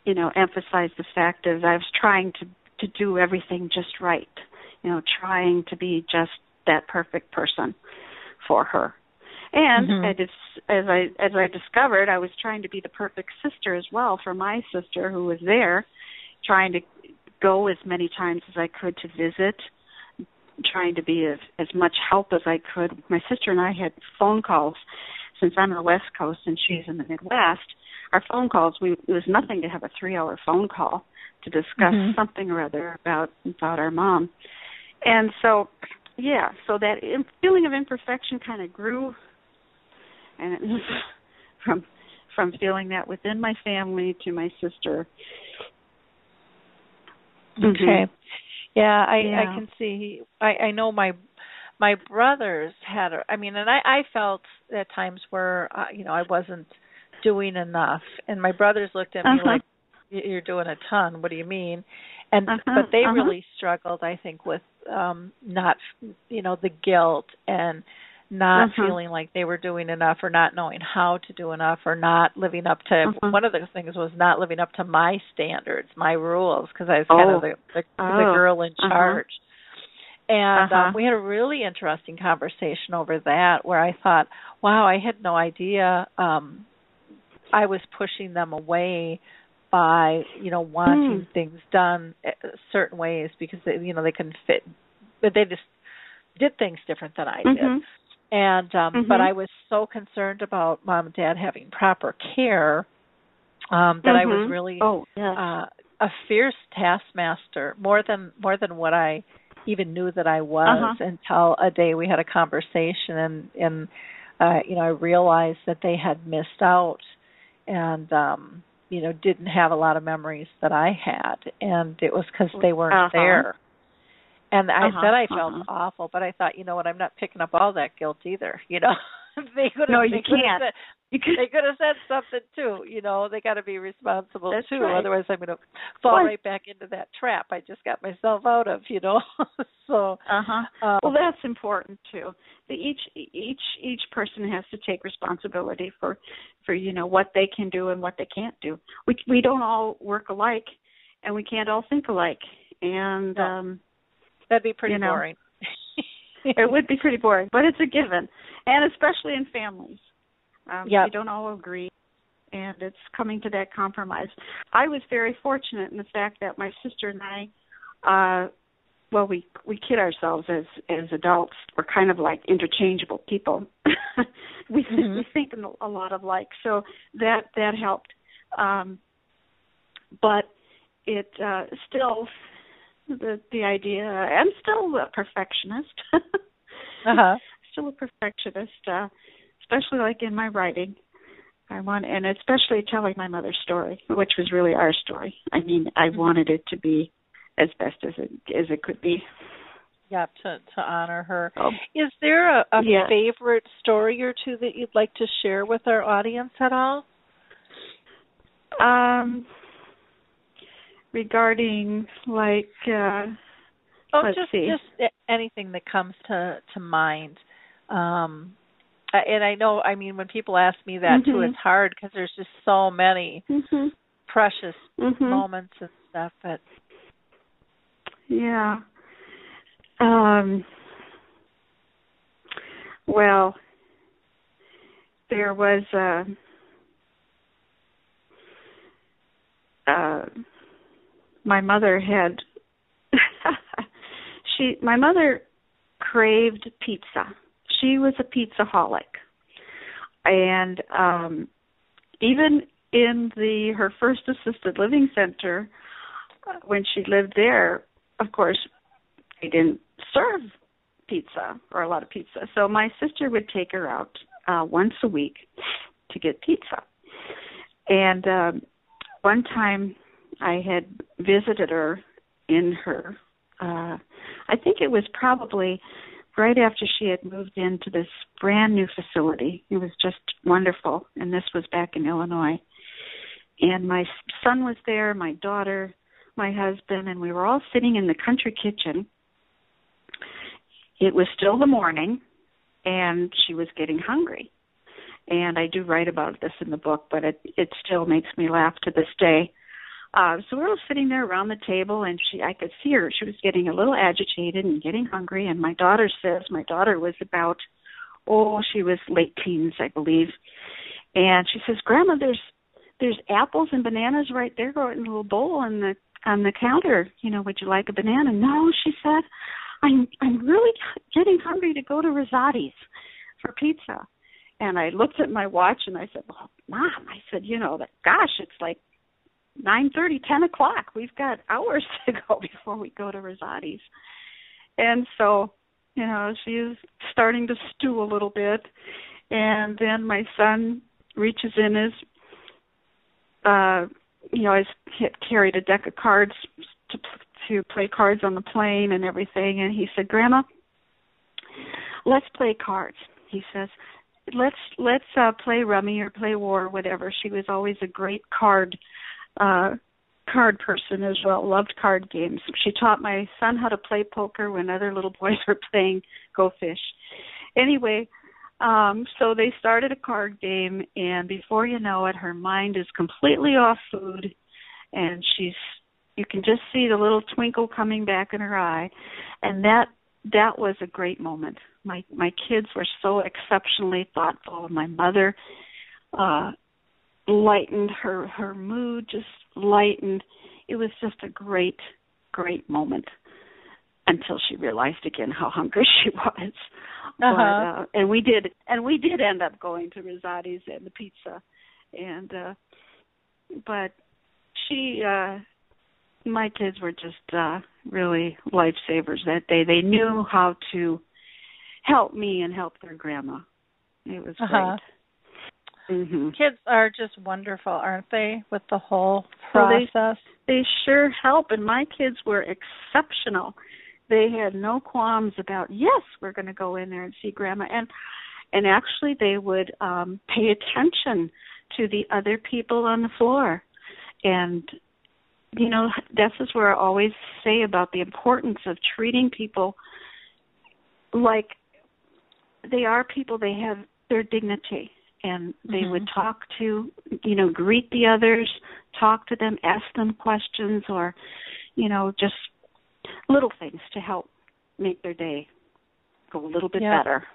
you know, emphasize the fact of I was trying to to do everything just right. You know, trying to be just that perfect person for her. And Mhm. I just, as I as I discovered, I was trying to be the perfect sister as well for my sister who was there, trying to go as many times as I could to visit, trying to be as as much help as I could. My sister and I had phone calls since I'm on the West Coast and she's in the Midwest. Our phone calls, we it was nothing to have a three hour phone call to discuss Mhm. something or other about about our mom. And so yeah, so that feeling of imperfection kind of grew and it was from from feeling that within my family to my sister. Okay. Yeah, I Yeah. I can see. I I know my my brothers had. a- I mean, and I I felt at times where uh, you know I wasn't doing enough, and my brothers looked at me Uh-huh. like, "You're doing a ton. What do you mean?" And Uh-huh, but they uh-huh. really struggled, I think, with um not you know the guilt and not Uh-huh. feeling like they were doing enough or not knowing how to do enough or not living up to Uh-huh. one of the things was not living up to my standards my rules because i was kind Oh. of the the, the Oh. girl in Uh-huh. And Uh-huh. um, we had a really interesting conversation over that where i thought wow i had no idea um i was pushing them away by you know wanting Mm. things done uh, certain ways because they, you know they couldn't fit but they just did things different than i did Mhm. and um but Mhm. I was so concerned about mom and dad having proper care um that I was Mhm. really Oh, yes. uh a fierce taskmaster more than more than what I even knew that I was Uh-huh. until a day we had a conversation and and uh you know I realized that they had missed out and um you know didn't have a lot of memories that I had and it was cuz they weren't Uh-huh. there and I Uh-huh, said I felt uh-huh. awful, but I thought, you know what, I'm not picking up all that guilt either. You know, they could have. No, you can't. Said, You can- they could have said something too. You know, they got to be responsible That's too. right. Otherwise, I'm going to fall Well- right back into that trap I just got myself out of. You know, so. Uh-huh. Um, well, that's important too. That each each each person has to take responsibility for for you know what they can do and what they can't do. We we don't all work alike, and we can't all think alike. And No. um that'd be pretty you know, boring. it would be pretty boring, but it's a given, and especially in families. Um, Yep. We don't all agree, and it's coming to that compromise. I was very fortunate in the fact that my sister and I, uh, well, we we kid ourselves as as adults. We're kind of like interchangeable people. we Mhm. we think a lot of like, so that that helped. Um, but it uh, still the the idea. I'm still a perfectionist. Uh-huh. Still a perfectionist, uh, especially like in my writing. I want, and especially telling my mother's story, which was really our story. I mean, I Mhm. wanted it to be as best as it as it could be. Yeah, to to honor her. Oh, Is there a, a Yeah. favorite story or two that you'd like to share with our audience at all? um, regarding like, uh, Oh, just see. just anything that comes to to mind. Um and I know, I mean, when people ask me that too, Mhm. it's hard because there's just so many mhm, precious mhm. moments and stuff. But Yeah. Um well there was uh uh my mother had she my mother craved pizza. She was a pizza holic. And um even in the her first assisted living center uh, when she lived there of course they didn't serve pizza or a lot of pizza so my sister would take her out uh once a week to get pizza and um one time i had visited her in her uh i think it was probably right after she had moved into this brand new facility. It was just wonderful and this was back in illinois. And my son was there my daughter my husband and we were all sitting in the country kitchen. It was still the morning and she was getting hungry. And i do write about this in the book but it it still makes me laugh to this day uh so we were all sitting there around the table and she i could see her. She was getting a little agitated and getting hungry and my daughter says my daughter was about oh she was late teens i believe. And she says grandma there's there's apples and bananas right there in a little bowl on the on the counter. You know would you like a banana? No she said. I'm i'm really getting hungry to go to rosati's for pizza. And i looked at my watch and i said well mom i said you know that gosh it's like nine thirty ten o'clock we've got hours to go before we go to rosati's and so you know she's starting to stew a little bit and then my son reaches in his uh you know, had carried a deck of cards to to play cards on the plane and everything, and he said, "Grandma, let's play cards." He says, "Let's let's uh play rummy or play war or whatever." She was always a great card uh card person as well. Loved card games. She taught my son how to play poker when other little boys were playing Go Fish. Anyway, um, so they started a card game, and before you know it, her mind is completely off food, and she's you can just see the little twinkle coming back in her eye, and that that was a great moment. My my kids were so exceptionally thoughtful. My mother uh lightened her her mood, just lightened. It was just a great great moment until she realized again how hungry she was. Uh-huh. uh, and we did, and we did end up going to Rosati's and the pizza, and uh but she, uh my kids were just uh really lifesavers that day. They knew how to help me and help their grandma. It was Uh-huh. great. Mhm. kids are just wonderful, aren't they? With the whole Well, they- process. they sure help and my kids were exceptional they had no qualms about yes we're going to go in there and see grandma and and actually they would um pay attention to the other people on the floor and you know this is where i always say about the importance of treating people like they are people they have their dignity and they Mhm. would talk to you know greet the others talk to them ask them questions or you know just little things to help make their day go a little bit Yeah. better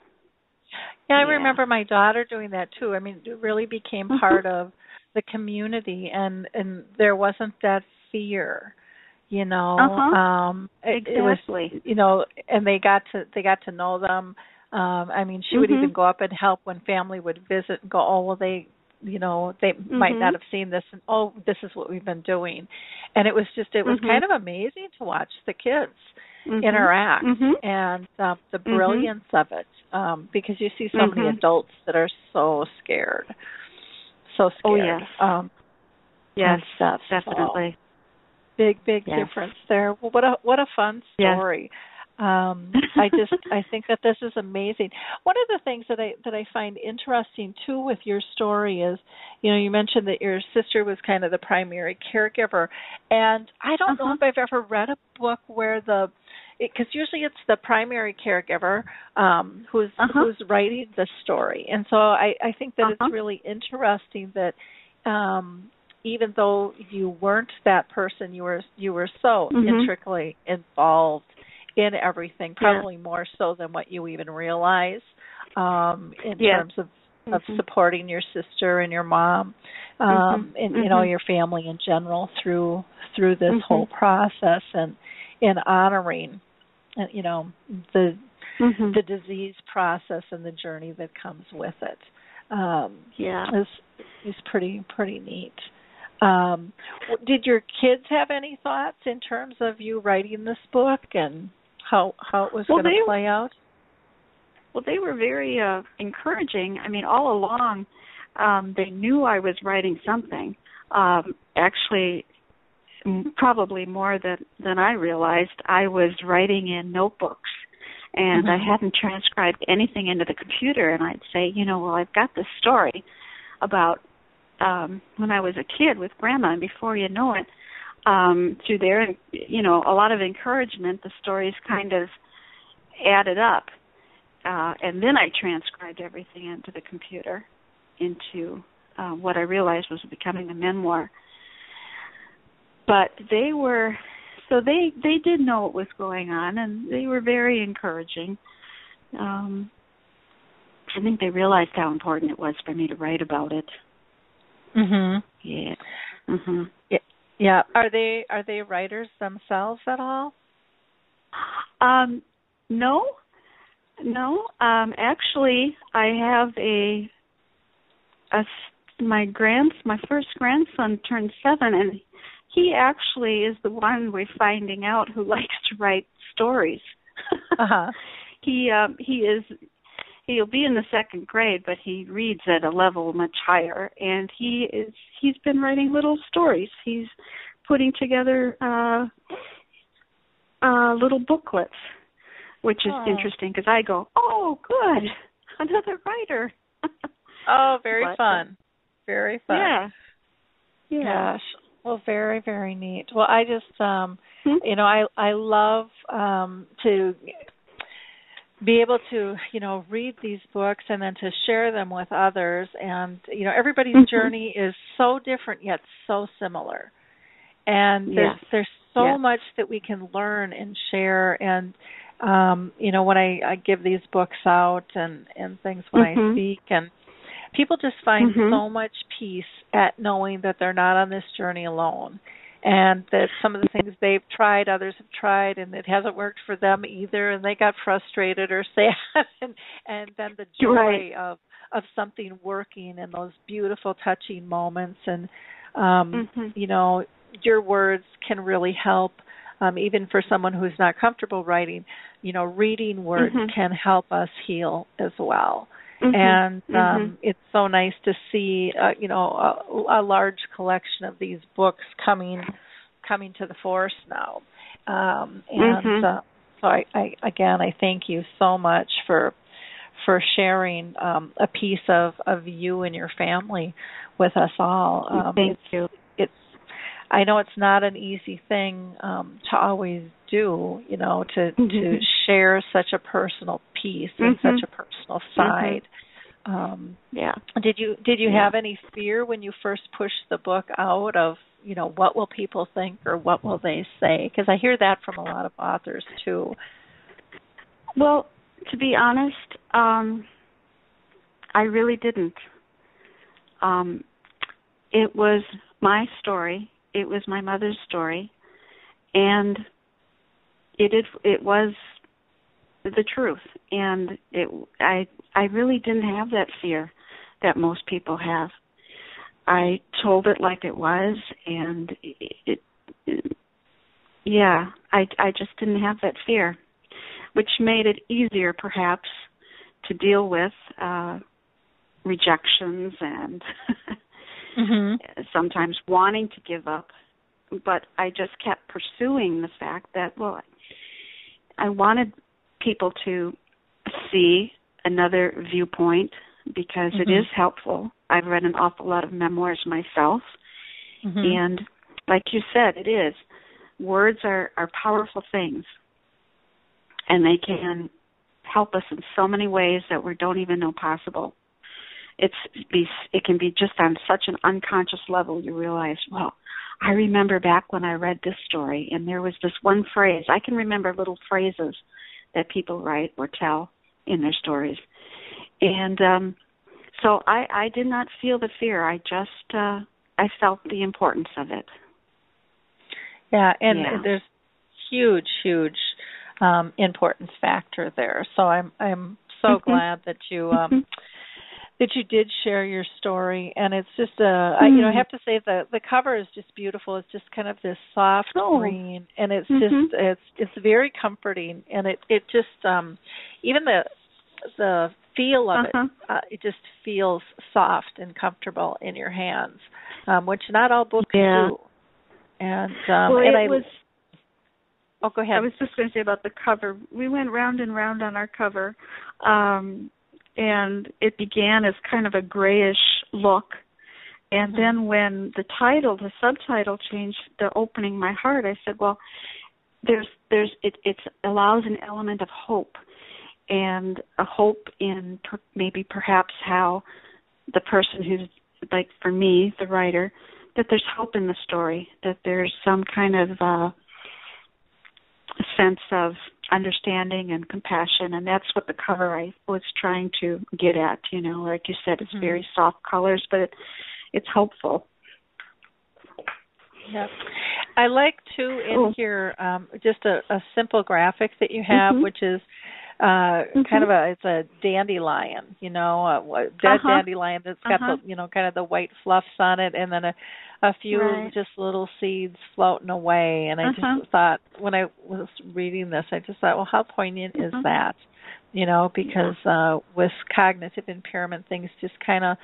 Yeah, I Yeah. remember my daughter doing that too. I mean, it really became Mhm. part of the community, and and there wasn't that fear, you know. Uh-huh. Um, it, it was, exactly you know, and they got to they got to know them. Um, I mean, she would Mhm. even go up and help when family would visit and go, oh well, they you know they might Mhm. not have seen this and oh this is what we've been doing and it was just it was Mhm. kind of amazing to watch the kids Mhm. interact Mhm. and um the brilliance of it um because you see so many adults that are so scared so scared Oh, yes. um Yes, stuff So, definitely. big big Yes. difference there well what a what a fun Yes. Um i just i think that this is amazing one of the things that i that i find interesting too with your story is you know you mentioned that your sister was kind of the primary caregiver and i don't know Uh-huh. if i've ever read a book where the because usually it's the primary caregiver um who's Uh-huh. who's writing the story and so i i think that Uh-huh. it's really interesting that um even though you weren't that person you were you were so Mhm. intricately involved in everything Yeah. probably more so than what you even realize um in Yeah. terms of of Mhm. supporting your sister and your mom um Mhm. and you know Mhm. your family in general through through this Mhm. whole process and in honoring uh, you know the the disease process and the journey that comes with it um yeah. is is pretty pretty neat. Um, did your kids have any thoughts in terms of you writing this book and how how it was Well, going to play out? Well, they were very uh encouraging. I mean, all along um they knew I was writing something. Um actually probably more than than I realized. I was writing in notebooks and I Mhm. hadn't transcribed anything into the computer and I'd say, you know, well, I've got this story about um when I was a kid with grandma and before you know it um through there. You know a lot of encouragement the stories kind of added up uh and then I transcribed everything into the computer into uh, what I realized was becoming a memoir. But they were so they they did know what was going on and they were very encouraging. Um I think they realized how important it was for me to write about it. Mhm. yeah. Mhm Yeah. Are they are they writers themselves at all? Um, no, no. Um, actually, I have a, a s- my grands my first grandson turned seven, and he actually is the one we're finding out who likes to write stories. Uh-huh. he um, he is he'll be in the second grade, but he reads at a level much higher, and he is he's been writing little stories. He's putting together uh, uh, little booklets, which is Oh. interesting because I go, oh, good, another writer. Oh, very But, uh, fun. Very fun. Yeah. Yeah. Gosh. Well, very very neat. Well, I just um Hmm? you know, I I love um to be able to, you know, read these books and then to share them with others and you know, everybody's Mhm. journey is so different yet so similar. And there's Yes. there's so Yes. much that we can learn and share and um you know, when I I give these books out and and things when I Mhm. speak and people just find Mhm. so much peace at knowing that they're not on this journey alone and that some of the things they've tried others have tried and it hasn't worked for them either and they got frustrated or sad and and then the joy Right. of of something working and those beautiful touching moments and um Mhm. you know your words can really help um even for someone who's not comfortable writing you know reading words Mhm. can help us heal as well Mhm. and um Mhm. it's so nice to see uh, you know a, a large collection of these books coming coming to the force now um and Mhm. uh, so I, I again I thank you so much for for sharing um a piece of of you and your family with us all um Thank it's you. it's I know it's not an easy thing um to always do, you know, to to Mhm. share such a personal piece and Mhm. such a personal side. Um Yeah. did you did you Yeah. have any fear when you first pushed the book out of, you know, what will people think or what will they say? Because I hear that from a lot of authors too. Well, to be honest, um, I really didn't. Um, it was my story. It was my mother's story, and it is, it was the truth. And it I I really didn't have that fear that most people have. I told it like it was, and it, it yeah, I I just didn't have that fear, which made it easier perhaps to deal with uh rejections and mm-hmm. sometimes wanting to give up but I just kept pursuing the fact that well I wanted people to see another viewpoint because mm-hmm. it is helpful. I've read an awful lot of memoirs myself mm-hmm. and like you said it is words are are powerful things and they can help us in so many ways that we don't even know possible it's be it can be just on such an unconscious level you realize well i remember back when i read this story and there was this one phrase i can remember little phrases that people write or tell in their stories and um so i i did not feel the fear i just uh i felt the importance of it yeah and Yeah. there's huge huge um importance factor there so i'm i'm so Mhm. glad that you um Mhm. That you did share your story and it's just uh I, you know I Mhm. have to say the the cover is just beautiful it's just kind of this soft Oh. green and it's Mhm. just it's it's very comforting and it it just um even the the feel of Uh-huh. it uh, it just feels soft and comfortable in your hands um which not all books Yeah. do and um well and it I was oh go ahead I was just going to say about the cover. We went round and round on our cover, um, and it began as kind of a grayish look. And Mm-hmm. then when the title, the subtitle changed, the opening my heart, I said, well, there's there's it it allows an element of hope, and a hope in per, maybe perhaps how the person who's like for me, the writer, that there's hope in the story, that there's some kind of uh sense of understanding and compassion and that's what the cover I was trying to get at, you know, like you said it's Mhm. very soft colors but it, it's hopeful. Yep. I like too in here um, just a, a simple graphic that you have, Mhm. which is uh Mhm. kind of a it's a dandelion, you know, a, a dead Uh-huh. dandelion that's got Uh-huh. the you know kind of the white fluffs on it, and then a a few Right. just little seeds floating away. And I Uh-huh. just thought when I was reading this, I just thought, well, how poignant is Mhm. that? You know, because uh with cognitive impairment, things just kind of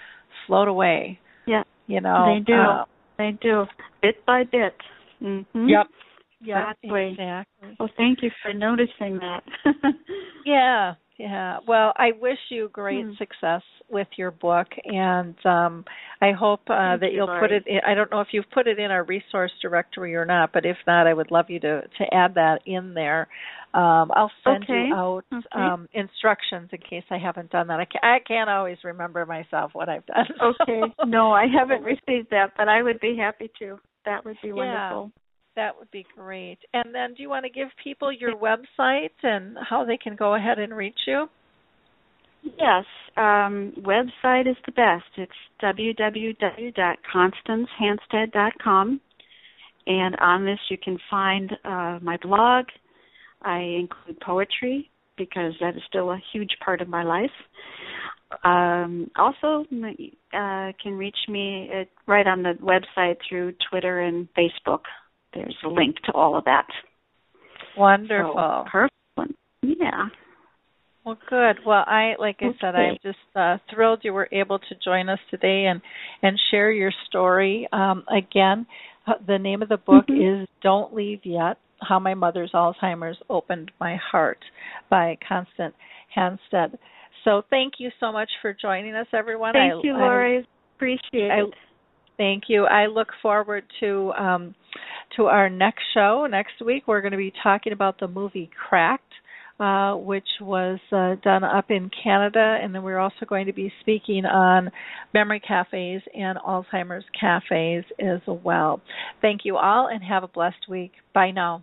float away. Yeah. You know, They do. Uh, They do bit by bit. Mhm. Yep. Yeah, Exactly. exactly. Well, thank you for noticing that. Yeah, yeah. Well, I wish you great Hmm. success with your book, and um, I hope uh, that you, you'll put it. In, I don't know if you've put it in our resource directory or not, but if not, I would love you to to add that in there. Um, I'll send Okay. you out Okay. um, instructions in case I haven't done that. I can't, I can't always remember myself what I've done. okay. No, I haven't received that, but I would be happy to. That would be Yeah. That would be great. And then, do you want to give people your website and how they can go ahead and reach you? Yes, um, website is the best. It's www.constancehanstedt.com, and on this you can find uh, my blog. I include poetry because that is still a huge part of my life. Um, also, uh, can reach me at, right on the website through Twitter and Facebook. There's a link to all of that. Wonderful. So, perfect. Yeah. Well, good. Well, I like I said, I'm just uh, thrilled you were able to join us today and and share your story. Um, again, uh, the name of the book Mhm. is "Don't Leave Yet: How My Mother's Alzheimer's Opened My Heart" by Constance Hanstedt. So, thank you so much for joining us, everyone. Thank I, you, Lori. Appreciate I- it. Thank you. I look forward to um, to our next show next week. We're going to be talking about the movie Cracked, uh, which was uh, done up in Canada, and then we're also going to be speaking on memory cafes and Alzheimer's cafes as well. Thank you all, and have a blessed week. Bye now.